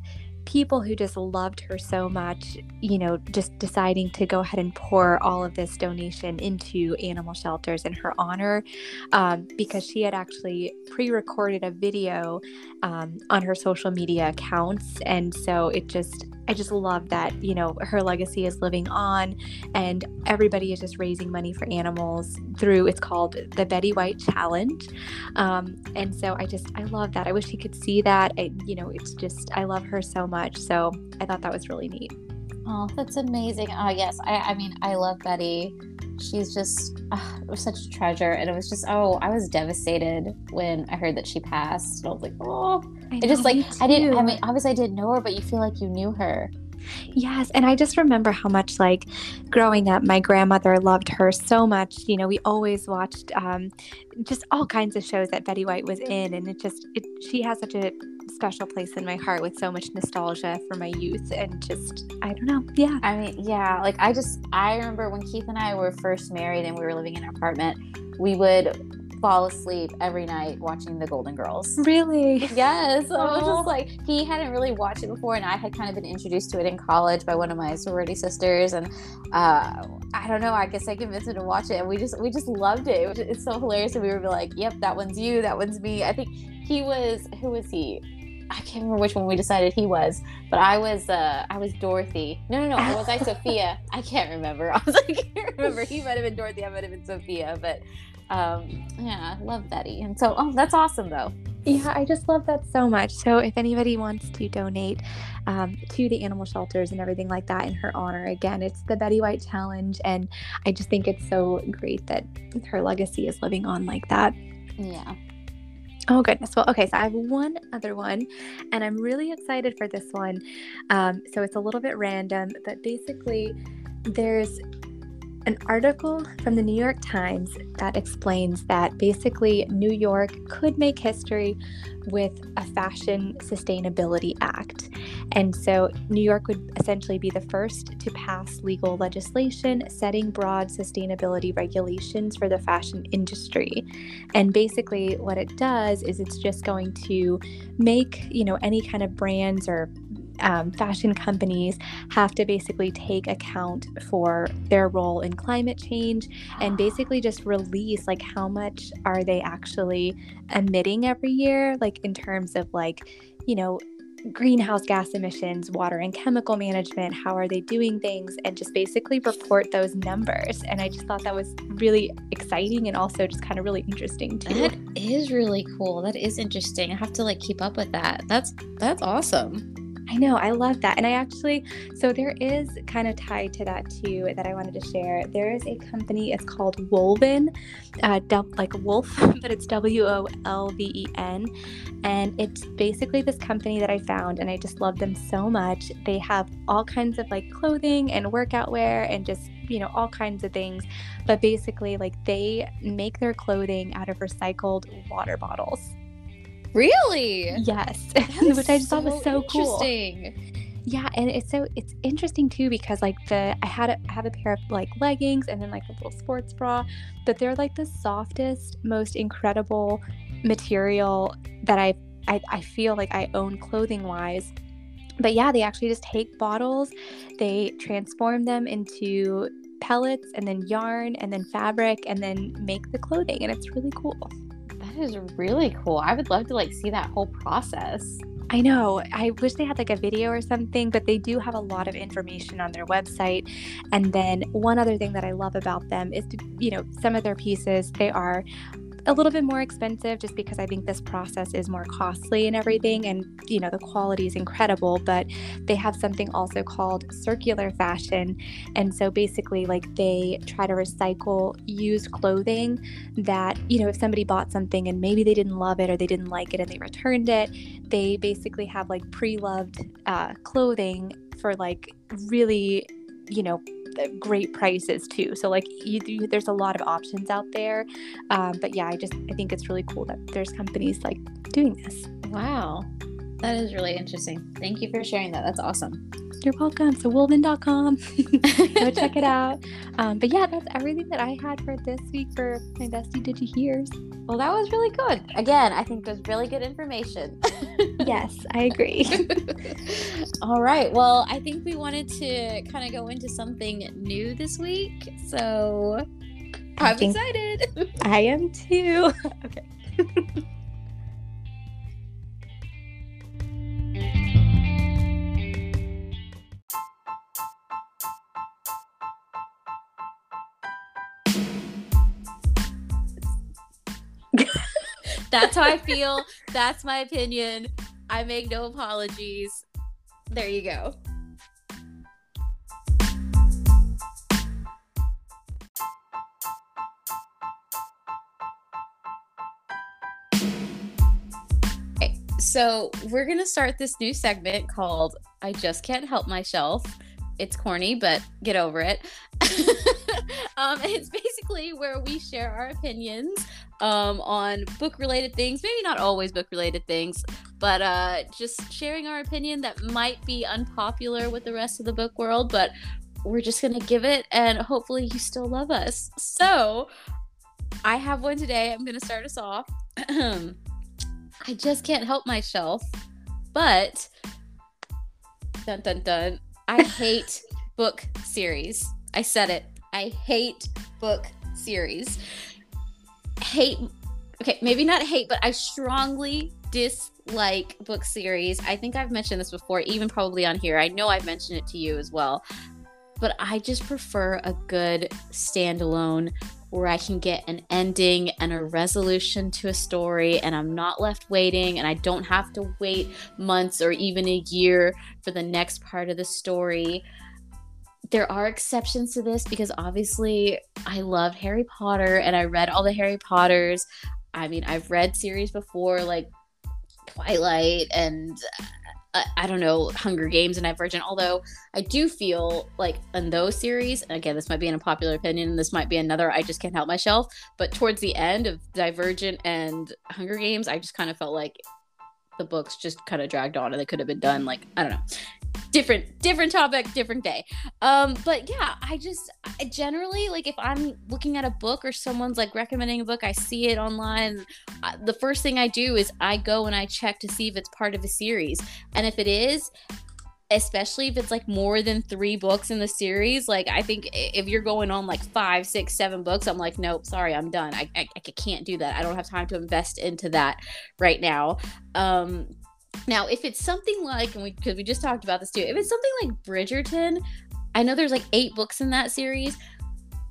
people who just loved her so much, you know, just deciding to go ahead and pour all of this donation into animal shelters in her honor um, because she had actually pre recorded a video um, on her social media accounts. And so it just, I just love that, you know, her legacy is living on and everybody is just raising money for animals through, it's called the Betty White Challenge. Um, and so I just, I love that. I wish he could see that. I, you know, it's just, I love her so much. So I thought that was really neat. Oh, that's amazing. Oh, yes. I, I mean, I love Betty. She's just uh, such a treasure. And it was just, oh, I was devastated when I heard that she passed. And I was like, oh, I it just like, I didn't, I mean, obviously I didn't know her, but you feel like you knew her. Yes. And I just remember how much, like, growing up, my grandmother loved her so much. You know, we always watched um, just all kinds of shows that Betty White was in. And it just, it, she has such a special place in my heart with so much nostalgia for my youth. And just, I don't know. Yeah. I mean, yeah. Like, I just, I remember when Keith and I were first married and we were living in an apartment, we would fall asleep every night watching The Golden Girls. Really? Yes. I was just like, he hadn't really watched it before, and I had kind of been introduced to it in college by one of my sorority sisters, and uh, I don't know. I guess I convinced him to watch it, and we just we just loved it. It's so hilarious, and we were like, "Yep, that one's you. That one's me." I think he was. Who was he? I can't remember which one we decided he was, but I was uh I was Dorothy. No, no, no. Was I <laughs> Sophia? I can't remember. <laughs> I was like, I can't remember. He might have been Dorothy. I might have been Sophia. But um, yeah, I love Betty. And so, oh, that's awesome though. Yeah, I just love that so much. So, if anybody wants to donate um, to the animal shelters and everything like that in her honor, again, it's the Betty White Challenge. And I just think it's so great that her legacy is living on like that. Yeah. Oh, goodness. Well, okay. So, I have one other one, and I'm really excited for this one. Um, so, it's a little bit random, but basically, there's an article from the New York Times that explains that basically New York could make history with a Fashion Sustainability Act. And so New York would essentially be the first to pass legal legislation setting broad sustainability regulations for the fashion industry. And basically what it does is it's just going to make, you know, any kind of brands or um, fashion companies have to basically take account for their role in climate change and basically just release like how much are they actually emitting every year like in terms of like you know greenhouse gas emissions, water and chemical management, how are they doing things, and just basically report those numbers. And I just thought that was really exciting and also just kind of really interesting too. That is really cool. That is interesting. I have to like keep up with that. That's that's awesome. I know, I love that. And I actually, so there is kind of tied to that too that I wanted to share. There is a company, it's called Wolven, uh, like wolf, <laughs> but it's W O L V E N. And it's basically this company that I found, and I just love them so much. They have all kinds of like clothing and workout wear and just you know all kinds of things but basically like they make their clothing out of recycled water bottles Really? Yes. <laughs> Which I just so thought was so cool. Interesting. Yeah, and it's so it's interesting too because like the I had a, I have a pair of like leggings and then like a little sports bra, but they're like the softest, most incredible material that I I, I feel like I own clothing wise. But yeah, they actually just take bottles, they transform them into pellets and then yarn and then fabric and then make the clothing and it's really cool. That is really cool. I would love to like see that whole process. I know. I wish they had like a video or something, but they do have a lot of information on their website. And then one other thing that I love about them is to, you know, some of their pieces, they are a little bit more expensive just because I think this process is more costly and everything. And, you know, the quality is incredible, but they have something also called circular fashion. And so basically, like, they try to recycle used clothing that, you know, if somebody bought something and maybe they didn't love it or they didn't like it and they returned it, they basically have like pre loved uh, clothing for like really, you know, great prices too. So like you, there's a lot of options out there. Um, but yeah, I just I think it's really cool that there's companies like doing this. Wow. That is really interesting. Thank you for sharing that. That's awesome. You're welcome. So wolven.com. <laughs> Go check it <laughs> out. Um, but yeah, that's everything that I had for this week for my bestie did you hears. Well, that was really good. Again, I think there's really good information. <laughs> yes, I agree. <laughs> All right. Well, I think we wanted to kind of go into something new this week. So I'm excited. <laughs> I am too. <laughs> okay. That's how I feel. That's my opinion. I make no apologies. There you go. So we're gonna start this new segment called I Just Can't Help Myself. It's corny, but get over it. <laughs> um, it's basically where we share our opinions um, on book related things, maybe not always book related things, but uh, just sharing our opinion that might be unpopular with the rest of the book world, but we're just going to give it and hopefully you still love us. So I have one today. I'm going to start us off. <clears throat> I just can't help myself, but dun dun dun. I <laughs> hate book series. I said it. I hate book series. Hate, okay, maybe not hate, but I strongly dislike book series. I think I've mentioned this before, even probably on here. I know I've mentioned it to you as well. But I just prefer a good standalone where I can get an ending and a resolution to a story, and I'm not left waiting, and I don't have to wait months or even a year for the next part of the story there are exceptions to this because obviously I love Harry Potter and I read all the Harry Potters. I mean, I've read series before like Twilight and uh, I don't know, Hunger Games and Divergent. Although I do feel like in those series, again, this might be an unpopular opinion, and this might be another I just can't help myself. But towards the end of Divergent and Hunger Games, I just kind of felt like the books just kind of dragged on and they could have been done like I don't know different different topic different day. Um but yeah i just I generally like if i'm looking at a book or someone's like recommending a book i see it online. Uh, the first thing i do is i go and i check to see if it's part of a series. And if it is especially if it's like more than three books in the series like i think if you're going on like five six seven books i'm like nope sorry i'm done. I, I, I can't do that. I don't have time to invest into that right now. Um now, if it's something like, and we because we just talked about this too, if it's something like Bridgerton, I know there's like eight books in that series,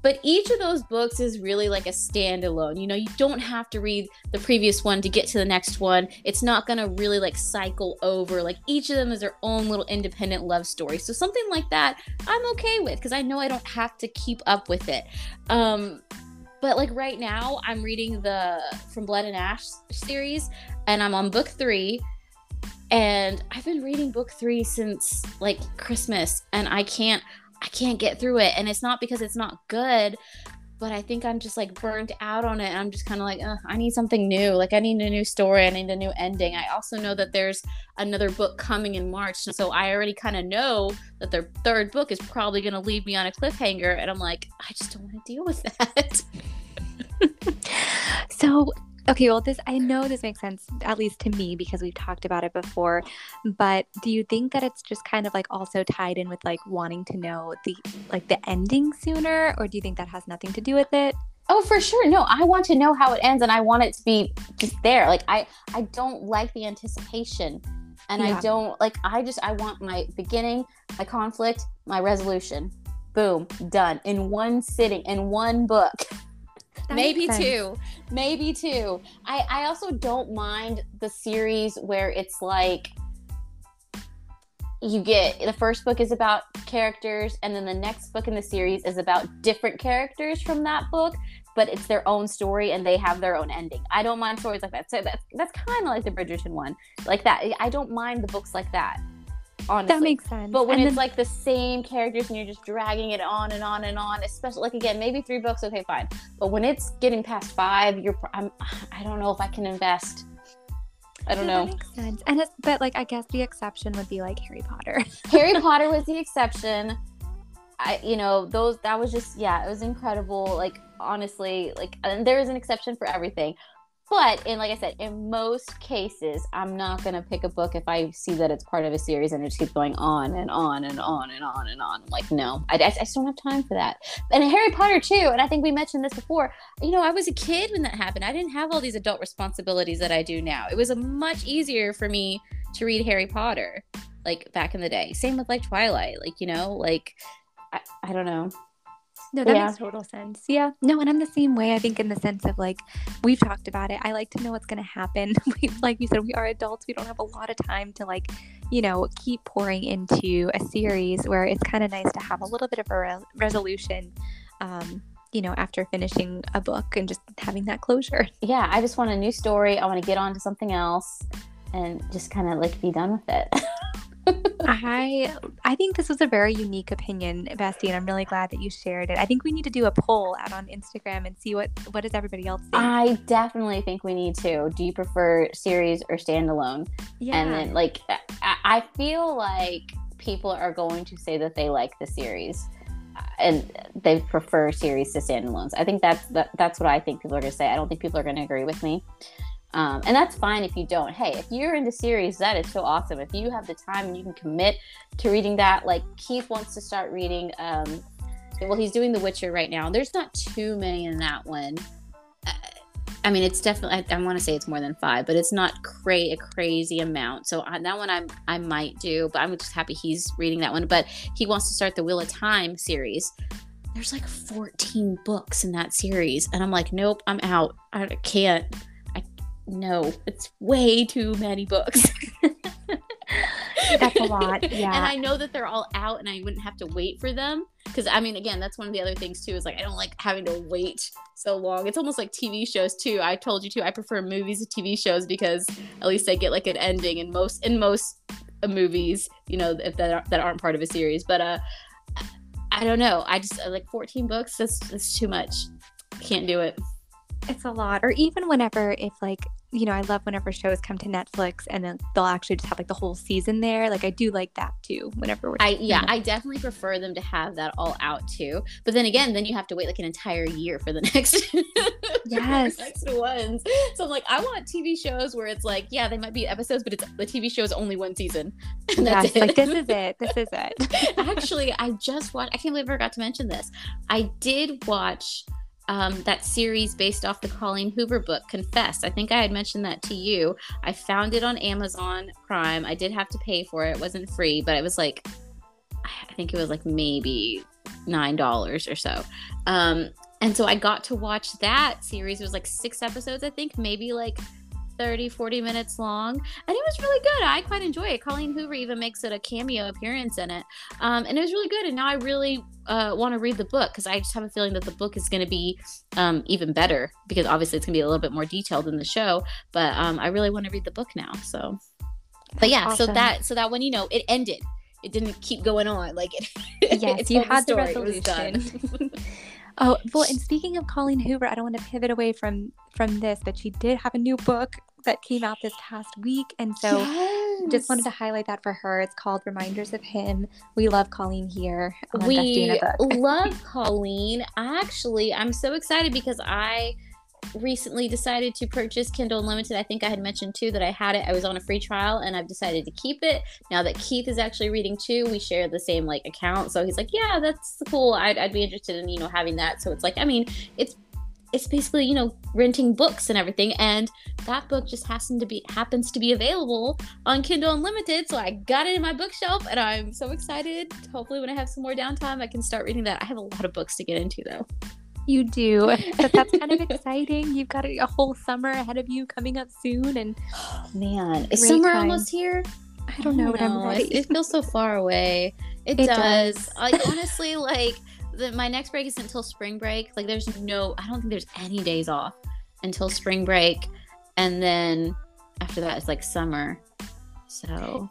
but each of those books is really like a standalone. You know, you don't have to read the previous one to get to the next one. It's not going to really like cycle over. Like each of them is their own little independent love story. So something like that, I'm okay with because I know I don't have to keep up with it. Um, but like right now, I'm reading the From Blood and Ash series, and I'm on book three and I've been reading book 3 since like Christmas and I can't I can't get through it. And it's not because it's not good but I think I'm just like burnt out on it. And I'm just kind of like I need something new. Like I need a new story. I need a new ending. I also know that there's another book coming in March so I already kind of know that their third book is probably going to leave me on a cliffhanger and I'm like I just don't want to deal with that. <laughs> So Okay, well, this I know this makes sense, at least to me, because we've talked about it before. But do you think that it's just kind of like also tied in with like wanting to know the like the ending sooner, or do you think that has nothing to do with it? Oh, for sure. No, I want to know how it ends, and I want it to be just there. Like I, I don't like the anticipation, and yeah. I don't like. I just I want my beginning, my conflict, my resolution. Boom, done in one sitting, in one book. <laughs> That maybe two. Maybe two. I i also don't mind the series where it's like you get the first book is about characters and then the next book in the series is about different characters from that book but it's their own story and they have their own ending. I don't mind stories like that. So that's, that's kind of like the bridgerton one like that. I don't mind the books like that honestly. That makes sense. But when and it's then, like the same characters and you're just dragging it on and on and on, especially like again, maybe three books, okay, fine. But when it's getting past five, you're I'm I don't know if I can invest. I don't know. That makes sense. And it's but like I guess the exception would be like Harry Potter. <laughs> Harry Potter was the exception. I you know those that was just yeah it was incredible like honestly like and there is an exception for everything but in like I said, in most cases, I'm not gonna pick a book if I see that it's part of a series and it just keeps going on and on and on and on and on. I'm like, no, I, I, I just don't have time for that. And Harry Potter too. And I think we mentioned this before. You know, I was a kid when that happened. I didn't have all these adult responsibilities that I do now. It was a much easier for me to read Harry Potter, like back in the day. Same with like Twilight. Like you know, like I, I don't know. No, that yeah. makes total sense. Yeah. No, and I'm the same way. I think in the sense of like we've talked about it. I like to know what's going to happen. <laughs> we, like you said, we are adults. We don't have a lot of time to like, you know, keep pouring into a series where it's kind of nice to have a little bit of a re- resolution. Um, you know, after finishing a book and just having that closure. <laughs> Yeah, I just want a new story. I want to get on to something else and just kind of like be done with it. <laughs> I I think this was a very unique opinion, Bestie, and I'm really glad that you shared it. I think we need to do a poll out on Instagram and see what what does everybody else think. I definitely think we need to. Do you prefer series or standalone? Yeah. And then like I, I feel like people are going to say that they like the series uh, and they prefer series to standalones. I think that's that, that's what I think people are going to say. I don't think people are going to agree with me. Um, and that's fine if you don't. Hey, if you're into series, that is so awesome. If you have the time and you can commit to reading that, like Keith wants to start reading. Um, well, he's doing The Witcher right now. There's not too many in that one. Uh, I mean, it's definitely. I, I want to say it's more than five, but it's not cra- a crazy amount. So uh, that one I I might do, but I'm just happy he's reading that one. But he wants to start the Wheel of Time series. There's like 14 books in that series, and I'm like, nope, I'm out. I can't no, it's way too many books. <laughs> that's a lot. <laughs> Yeah. And I know that they're all out and I wouldn't have to wait for them. Because I mean, again, that's one of the other things too, is like I don't like having to wait so long. It's almost like TV shows too. I told you too, I prefer movies to TV shows because at least I get like an ending in most in most uh, movies, you know, if that are, that aren't part of a series. But uh I don't know. I just like 14 books, that's that's too much. Can't do it. It's a lot. Or even whenever if like you know, I love whenever shows come to Netflix and then they'll actually just have like the whole season there. Like I do like that too. Whenever we're I yeah, I definitely prefer them to have that all out too. But then again, then you have to wait like an entire year for the <laughs> next yes <laughs> next ones. So I'm like, I want TV shows where it's like, yeah, they might be episodes, but it's the TV show is only one season. <laughs> yes, like this is it. This is it. Actually, I just watched. I can't believe I forgot to mention this. I did watch um, that series based off the Colleen Hoover book, Confess. I think I had mentioned that to you. I found it on Amazon Prime. I did have to pay for it. It wasn't free, but it was like, I think it was like maybe $9 or so. Um, and so I got to watch that series. It was like six episodes, I think, maybe like 30, 40 minutes long. And it was really good. I quite enjoy it. Colleen Hoover even makes it a cameo appearance in it. Um, and it was really good. And now I really uh, want to read the book because I just have a feeling that the book is going to be um, even better because obviously it's going to be a little bit more detailed in the show. But um, I really want to read the book now. So, but yeah, awesome. so that so that when you know it ended, it didn't keep going on. Like it. <laughs> Yes, you had the, the resolution. <laughs> <laughs> Oh well, and speaking of Colleen Hoover, I don't want to pivot away from from this, but she did have a new book that came out this past week. And so yes. Just wanted to highlight that for her. It's called Reminders of Him. We love Colleen here. we <laughs> love Colleen. Actually, I'm so excited because I recently decided to purchase Kindle Unlimited. I think I had mentioned too that I had it. I was on a free trial and I've decided to keep it. Now that Keith is actually reading too, we share the same like account. So he's like, yeah, that's cool. I'd, I'd be interested in, you know, having that. So it's like, I mean, it's it's basically you know renting books and everything and that book just happens to be happens to be available on kindle unlimited so i got it in my bookshelf and i'm so excited hopefully when i have some more downtime i can start reading that i have a lot of books to get into though You do. But that's kind of <laughs> exciting. You've got a, whole summer ahead of you coming up soon. And <gasps> man, is summer time. almost here? I don't know, I but I'm ready. It, it, feels so far away. It, it does. does. I honestly like the, my next break is until spring break. Like, there's no, I don't think there's any days off until spring break. And then after that, it's like summer. So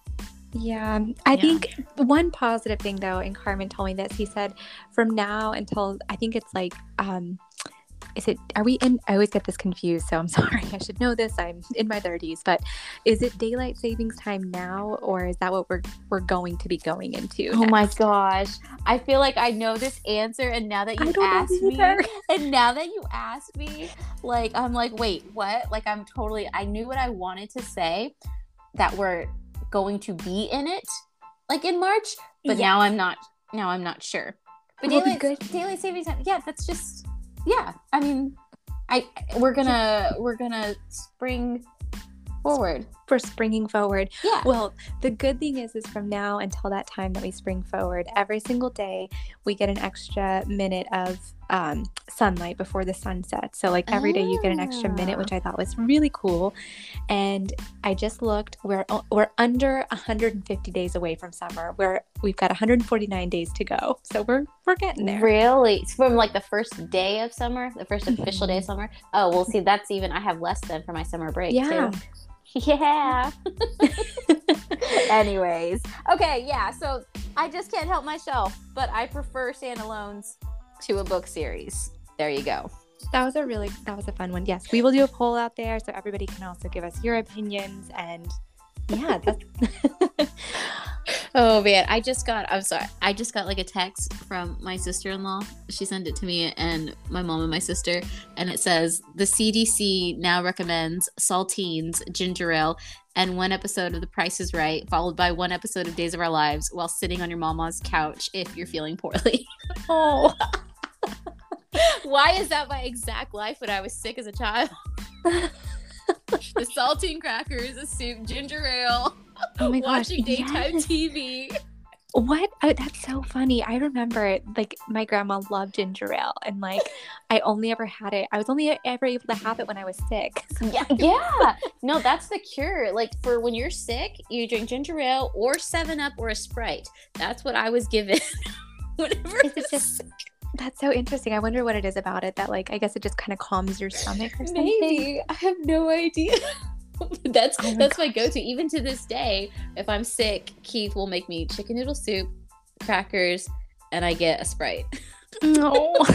yeah, I yeah. think one positive thing though, and Carmen told me this. He said, from now until I think it's like, um, is it? Are we in? I always get this confused, so I'm <laughs> sorry. I should know this. I'm in my 30s, but is it daylight savings time now, or is that what we're we're going to be going into? Oh next? my gosh, I feel like I know this answer, and now that you asked me, <laughs> and now that you asked me, like I'm like, wait, what? Like I'm totally. I knew what I wanted to say, that we're going to be in it like in March, but yeah. now I'm not now I'm not sure. But daylight, daylight savings time, yeah, that's just yeah. I mean, I we're gonna we're gonna spring forward for springing forward. Yeah. Well, the good thing is, is from now until that time that we spring forward, every single day we get an extra minute of um, sunlight before the sun sets. So like every day you get an extra minute, which I thought was really cool. And I just looked, we're we're under 150 days away from summer. We're we've got 149 days to go. So we're we're getting there. Really? from like the first day of summer, the first official day of summer. <laughs> Oh, well, see, that's even I have less than for my summer break. Yeah. Too. Yeah. <laughs> <laughs> Anyways, okay, yeah. So I just can't help myself, but I prefer standalones to a book series. There you go. That was a really that was a fun one. Yes, we will do a poll out there so everybody can also give us your opinions and yeah, that's <laughs> Oh man, I just got I'm sorry. I just got like a text from my sister-in-law. She sent it to me and my mom and my sister and it says the CDC now recommends saltines, ginger ale, and one episode of The Price is Right, followed by one episode of Days of Our Lives while sitting on your mama's couch if you're feeling poorly. <laughs> oh. Why is that my exact life when I was sick as a child? <laughs> the saltine crackers, the soup, ginger ale, oh my watching gosh, daytime yes. TV. What? Oh, that's so funny. I remember like my grandma loved ginger ale, and like I only ever had it. I was only ever able to have it when I was sick. <laughs> yeah, yeah. <laughs> No, that's the cure. Like for when you're sick, you drink ginger ale or Seven Up or a Sprite. That's what I was given. Whenever is it just that's so interesting. I wonder what it is about it that like I guess it just kind of calms your stomach or something. Maybe. I have no idea. <laughs> that's oh my that's gosh. my go-to. Even to this day, if I'm sick, Keith will make me chicken noodle soup, crackers, and I get a sprite. No. <laughs>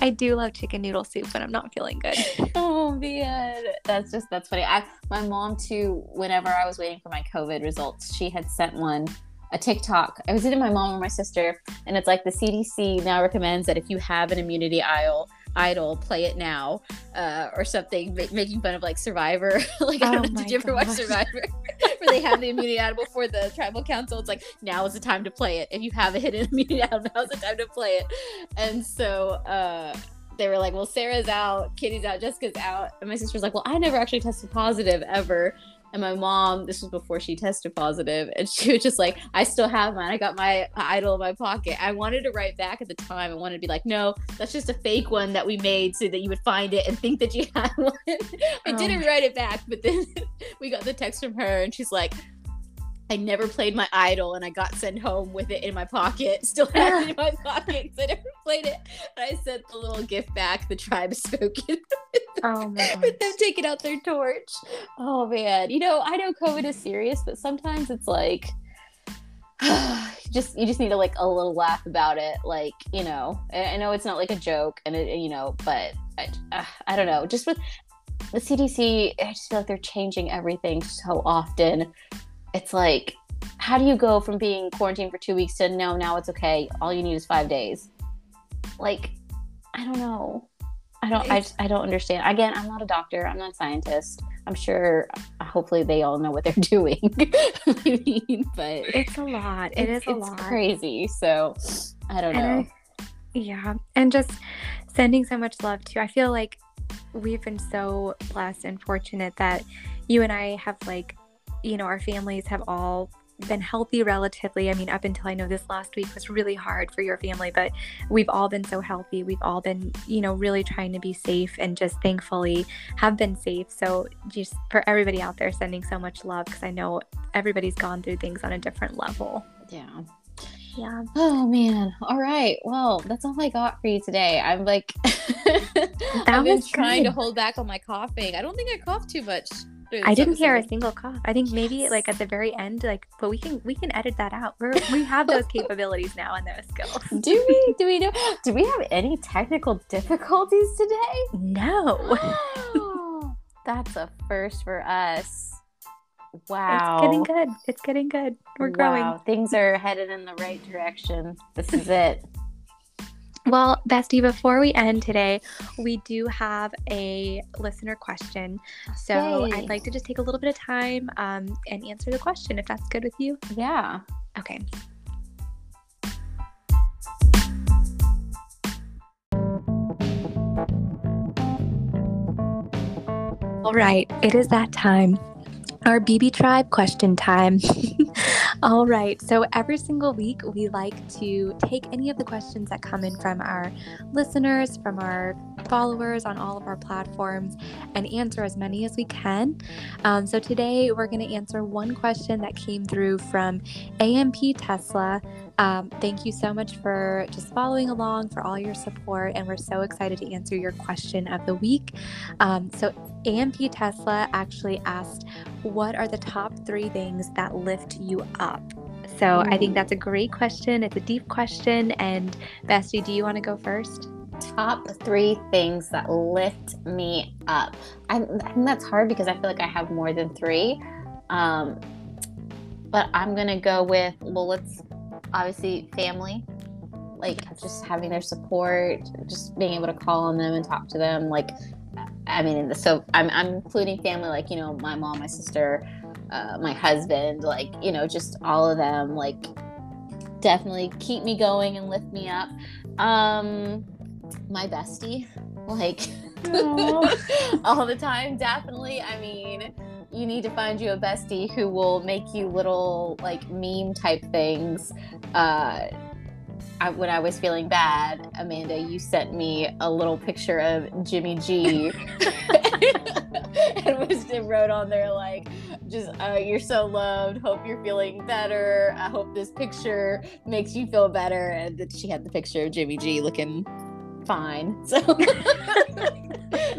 I do love chicken noodle soup when I'm not feeling good. <laughs> Oh man, that's just that's funny. I my mom too. Whenever I was waiting for my COVID results, she had sent one a TikTok. I was either my mom or my sister, and it's like the CDC now recommends that if you have an immunity idol, idol, play it now, uh, or something, ma- making fun of like Survivor. <laughs> like, I don't oh know, did you ever gosh. watch Survivor? <laughs> Where they have the immunity idol before the tribal council. It's like now is the time to play it. If you have a hidden <laughs> immunity idol, now's the time to play it. And so. uh they were like, well, Sarah's out, Kitty's out, Jessica's out. And my sister's like, well, I never actually tested positive ever. And my mom, this was before she tested positive, and she was just like, I still have mine. I got my idol in my pocket. I wanted to write back at the time. I wanted to be like, no, that's just a fake one that we made so that you would find it and think that you <laughs> had one. I oh. didn't oh. write it back, but then <laughs> we got the text from her, and she's like, I never played my idol and I got sent home with it in my pocket. <laughs> Still have it in my pocket because I never played it. And I sent the little gift back. The tribe spoken. Oh my <laughs> With them taking out their torch. Oh man. You know, I know COVID is serious, but sometimes it's like <sighs> just you just need to like a little laugh about it. Like, you know, I, know it's not like a joke and it, you know, but I, uh, I don't know. Just with the CDC, I just feel like they're changing everything so often it's like how do you go from being quarantined for two weeks to no now it's okay all you need is five days like i don't know i don't I, just, I don't understand. Again i'm not a doctor. I'm not a scientist. I'm sure uh, hopefully they all know what they're <laughs> doing. <laughs> I mean, but it's a lot. It is a lot. crazy. So i don't know. I, yeah. And just sending so much love to i feel like we've been so blessed and fortunate that you and i have like you know, our families have all been healthy relatively. I mean, up until I know this last week was really hard for your family, but we've all been so healthy. We've all been, you know, really trying to be safe and just thankfully have been safe. So, just for everybody out there, sending so much love because I know everybody's gone through things on a different level. Yeah. Yeah. Oh man. All right. Well, that's all I got for you today. I'm like <laughs> I've been trying good. to hold back on my coughing. I don't think I coughed too much. I didn't hear a single cough. I think maybe like at the very end, like, but we can we can edit that out. We're, we have those <laughs> capabilities now and those skills. Do we? Do we know? Do we have any technical difficulties today? No, <gasps> That's a first for us. Wow. It's getting good. It's getting good. We're growing. Wow. Things are headed in the right direction. This is it. Well, Bestie, before we end today, we do have a listener question. So Yay. I'd like to just take a little bit of time um, and answer the question if that's good with you. Yeah. Okay. All right, it is that time. Our BB Tribe question time. <laughs> All right, so every single week we like to take any of the questions that come in from our listeners, from our followers on all of our platforms, and answer as many as we can. Um, so today we're going to answer one question that came through from AMP Tesla. Um, thank you so much for just following along, for all your support, and we're so excited to answer your question of the week. Um, so, AMP Tesla actually asked, What are the top three things that lift you up? So, I think that's a great question. It's a deep question. And, Bestie, do you want to go first? Top three things that lift me up. I, I think that's hard because I feel like I have more than three. Um, but I'm gonna go with well, let's obviously family, like just having their support, just being able to call on them and talk to them. Like, I mean, so I'm I'm including family, like you know, my mom, my sister, uh, my husband, like you know, just all of them, like definitely keep me going and lift me up. Um, my bestie, like <laughs> all the time, definitely. I mean, you need to find you a bestie who will make you little like meme type things. Uh, I, when I was feeling bad, Amanda, you sent me a little picture of Jimmy G. <laughs> <laughs> and was it wrote on there like, just uh, you're so loved. Hope you're feeling better. I hope this picture makes you feel better. And then she had the picture of Jimmy G looking fine. <laughs> So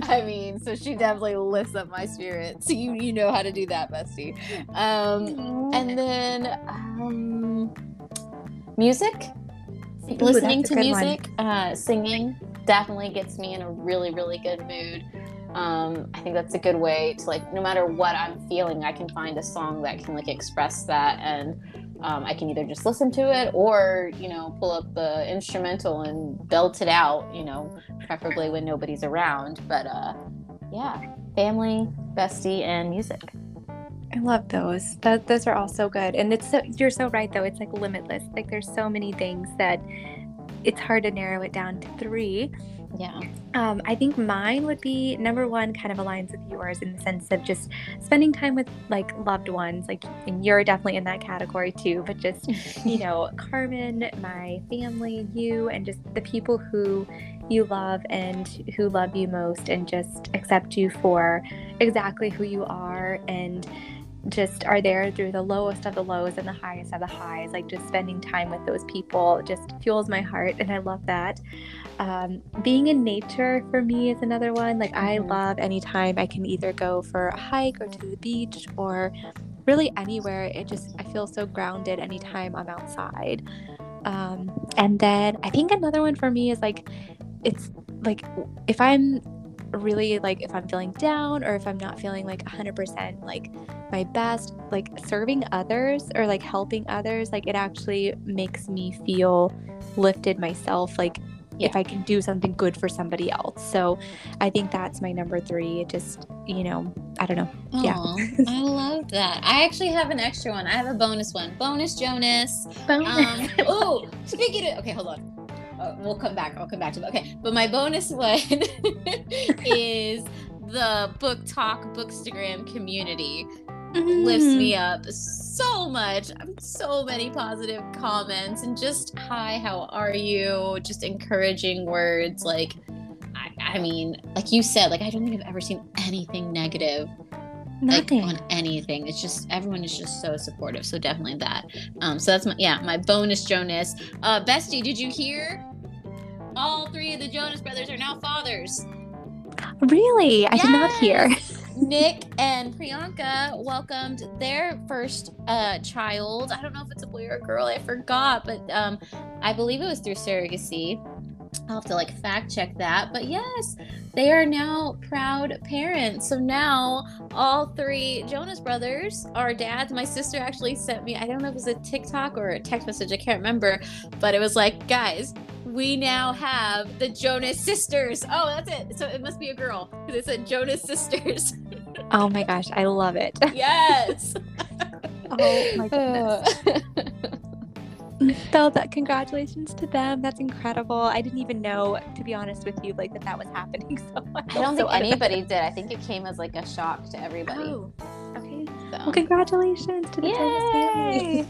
I mean, so she definitely lifts up my spirits. So you you know how to do that, bestie. Um, and then um, music, Ooh, listening to music, uh, singing definitely gets me in a really really good mood. Um, I think that's a good way to like no matter what I'm feeling, I can find a song that can like express that and. Um, I can either just listen to it or, you know, pull up the instrumental and belt it out, you know, preferably when nobody's around. But uh, yeah, family, bestie, and music. I love those. That those are all so good. And it's so you're so right though. It's like limitless. Like there's so many things that it's hard to narrow it down to three. Yeah. Um, I think mine would be number one, kind of aligns with yours in the sense of just spending time with like loved ones. Like, and you're definitely in that category too. But just <laughs> you know, Carmen, my family, you, and just the people who you love and who love you most, and just accept you for exactly who you are, and just are there through the lowest of the lows and the highest of the highs. Like just spending time with those people just fuels my heart, and I love that. Um, being in nature for me is another one. Like I Mhm. love anytime I can either go for a hike or to the beach or really anywhere. It just I feel so grounded anytime I'm outside. Um, and then I think another one for me is like it's like if I'm really like if I'm feeling down or if I'm not feeling like 100% like my best, like serving others or like helping others, like it actually makes me feel lifted myself. Like if I can do something good for somebody else. So I think that's my number three. It just, you know, I don't know. Yeah. I love that. I actually have an extra one. I have a bonus one. Bonus Jonas. Um, oh, speaking of, okay, hold on. Uh, we'll come back. I'll come back to that. Okay, but my bonus one <laughs> is the BookTok bookstagram community. Lifts me up so much. So many positive comments and just hi, how are you? Just encouraging words. Like, I, I mean, like you said, like I don't think I've ever seen anything negative Nothing. like on anything. It's just everyone is just so supportive. So definitely that. Um, so that's my yeah, my bonus Jonas. Uh, Bestie, did you hear? All three of the Jonas brothers are now fathers. really? I did not hear. Nick and Priyanka welcomed their first uh, child. I don't know if it's a boy or a girl. I forgot, but um, I believe it was through surrogacy. I'll have to like fact check that. But yes, they are now proud parents. So now all three Jonas brothers are dads. My sister actually sent me, I don't know if it was a TikTok or a text message, I can't remember, but it was like, guys, we now have the Jonas sisters. Oh, that's it. So it must be a girl because it said Jonas sisters. <laughs> Oh my gosh, I love it. yes. <laughs> Oh my goodness. <sighs> So that congratulations to them. That's incredible. I didn't even know, to be honest with you, like that that was happening. <laughs> So I, I don't so think anybody did. I think it came as like a shock to everybody. Oh, okay. So. Well, congratulations to the Jonas family.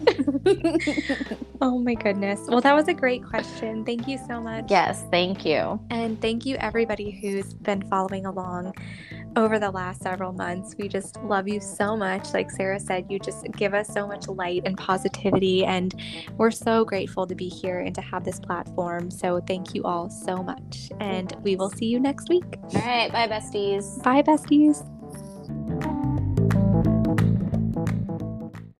<laughs> oh my goodness. Well, that was a great question. Thank you so much. yes, thank you. And thank you, everybody who's been following along over the last several months. We just love you so much. Like Sarah said, you just give us so much light and positivity. And we're so grateful to be here and to have this platform. So thank you all so much. And we will see you next week. All right, bye, besties. Bye, besties.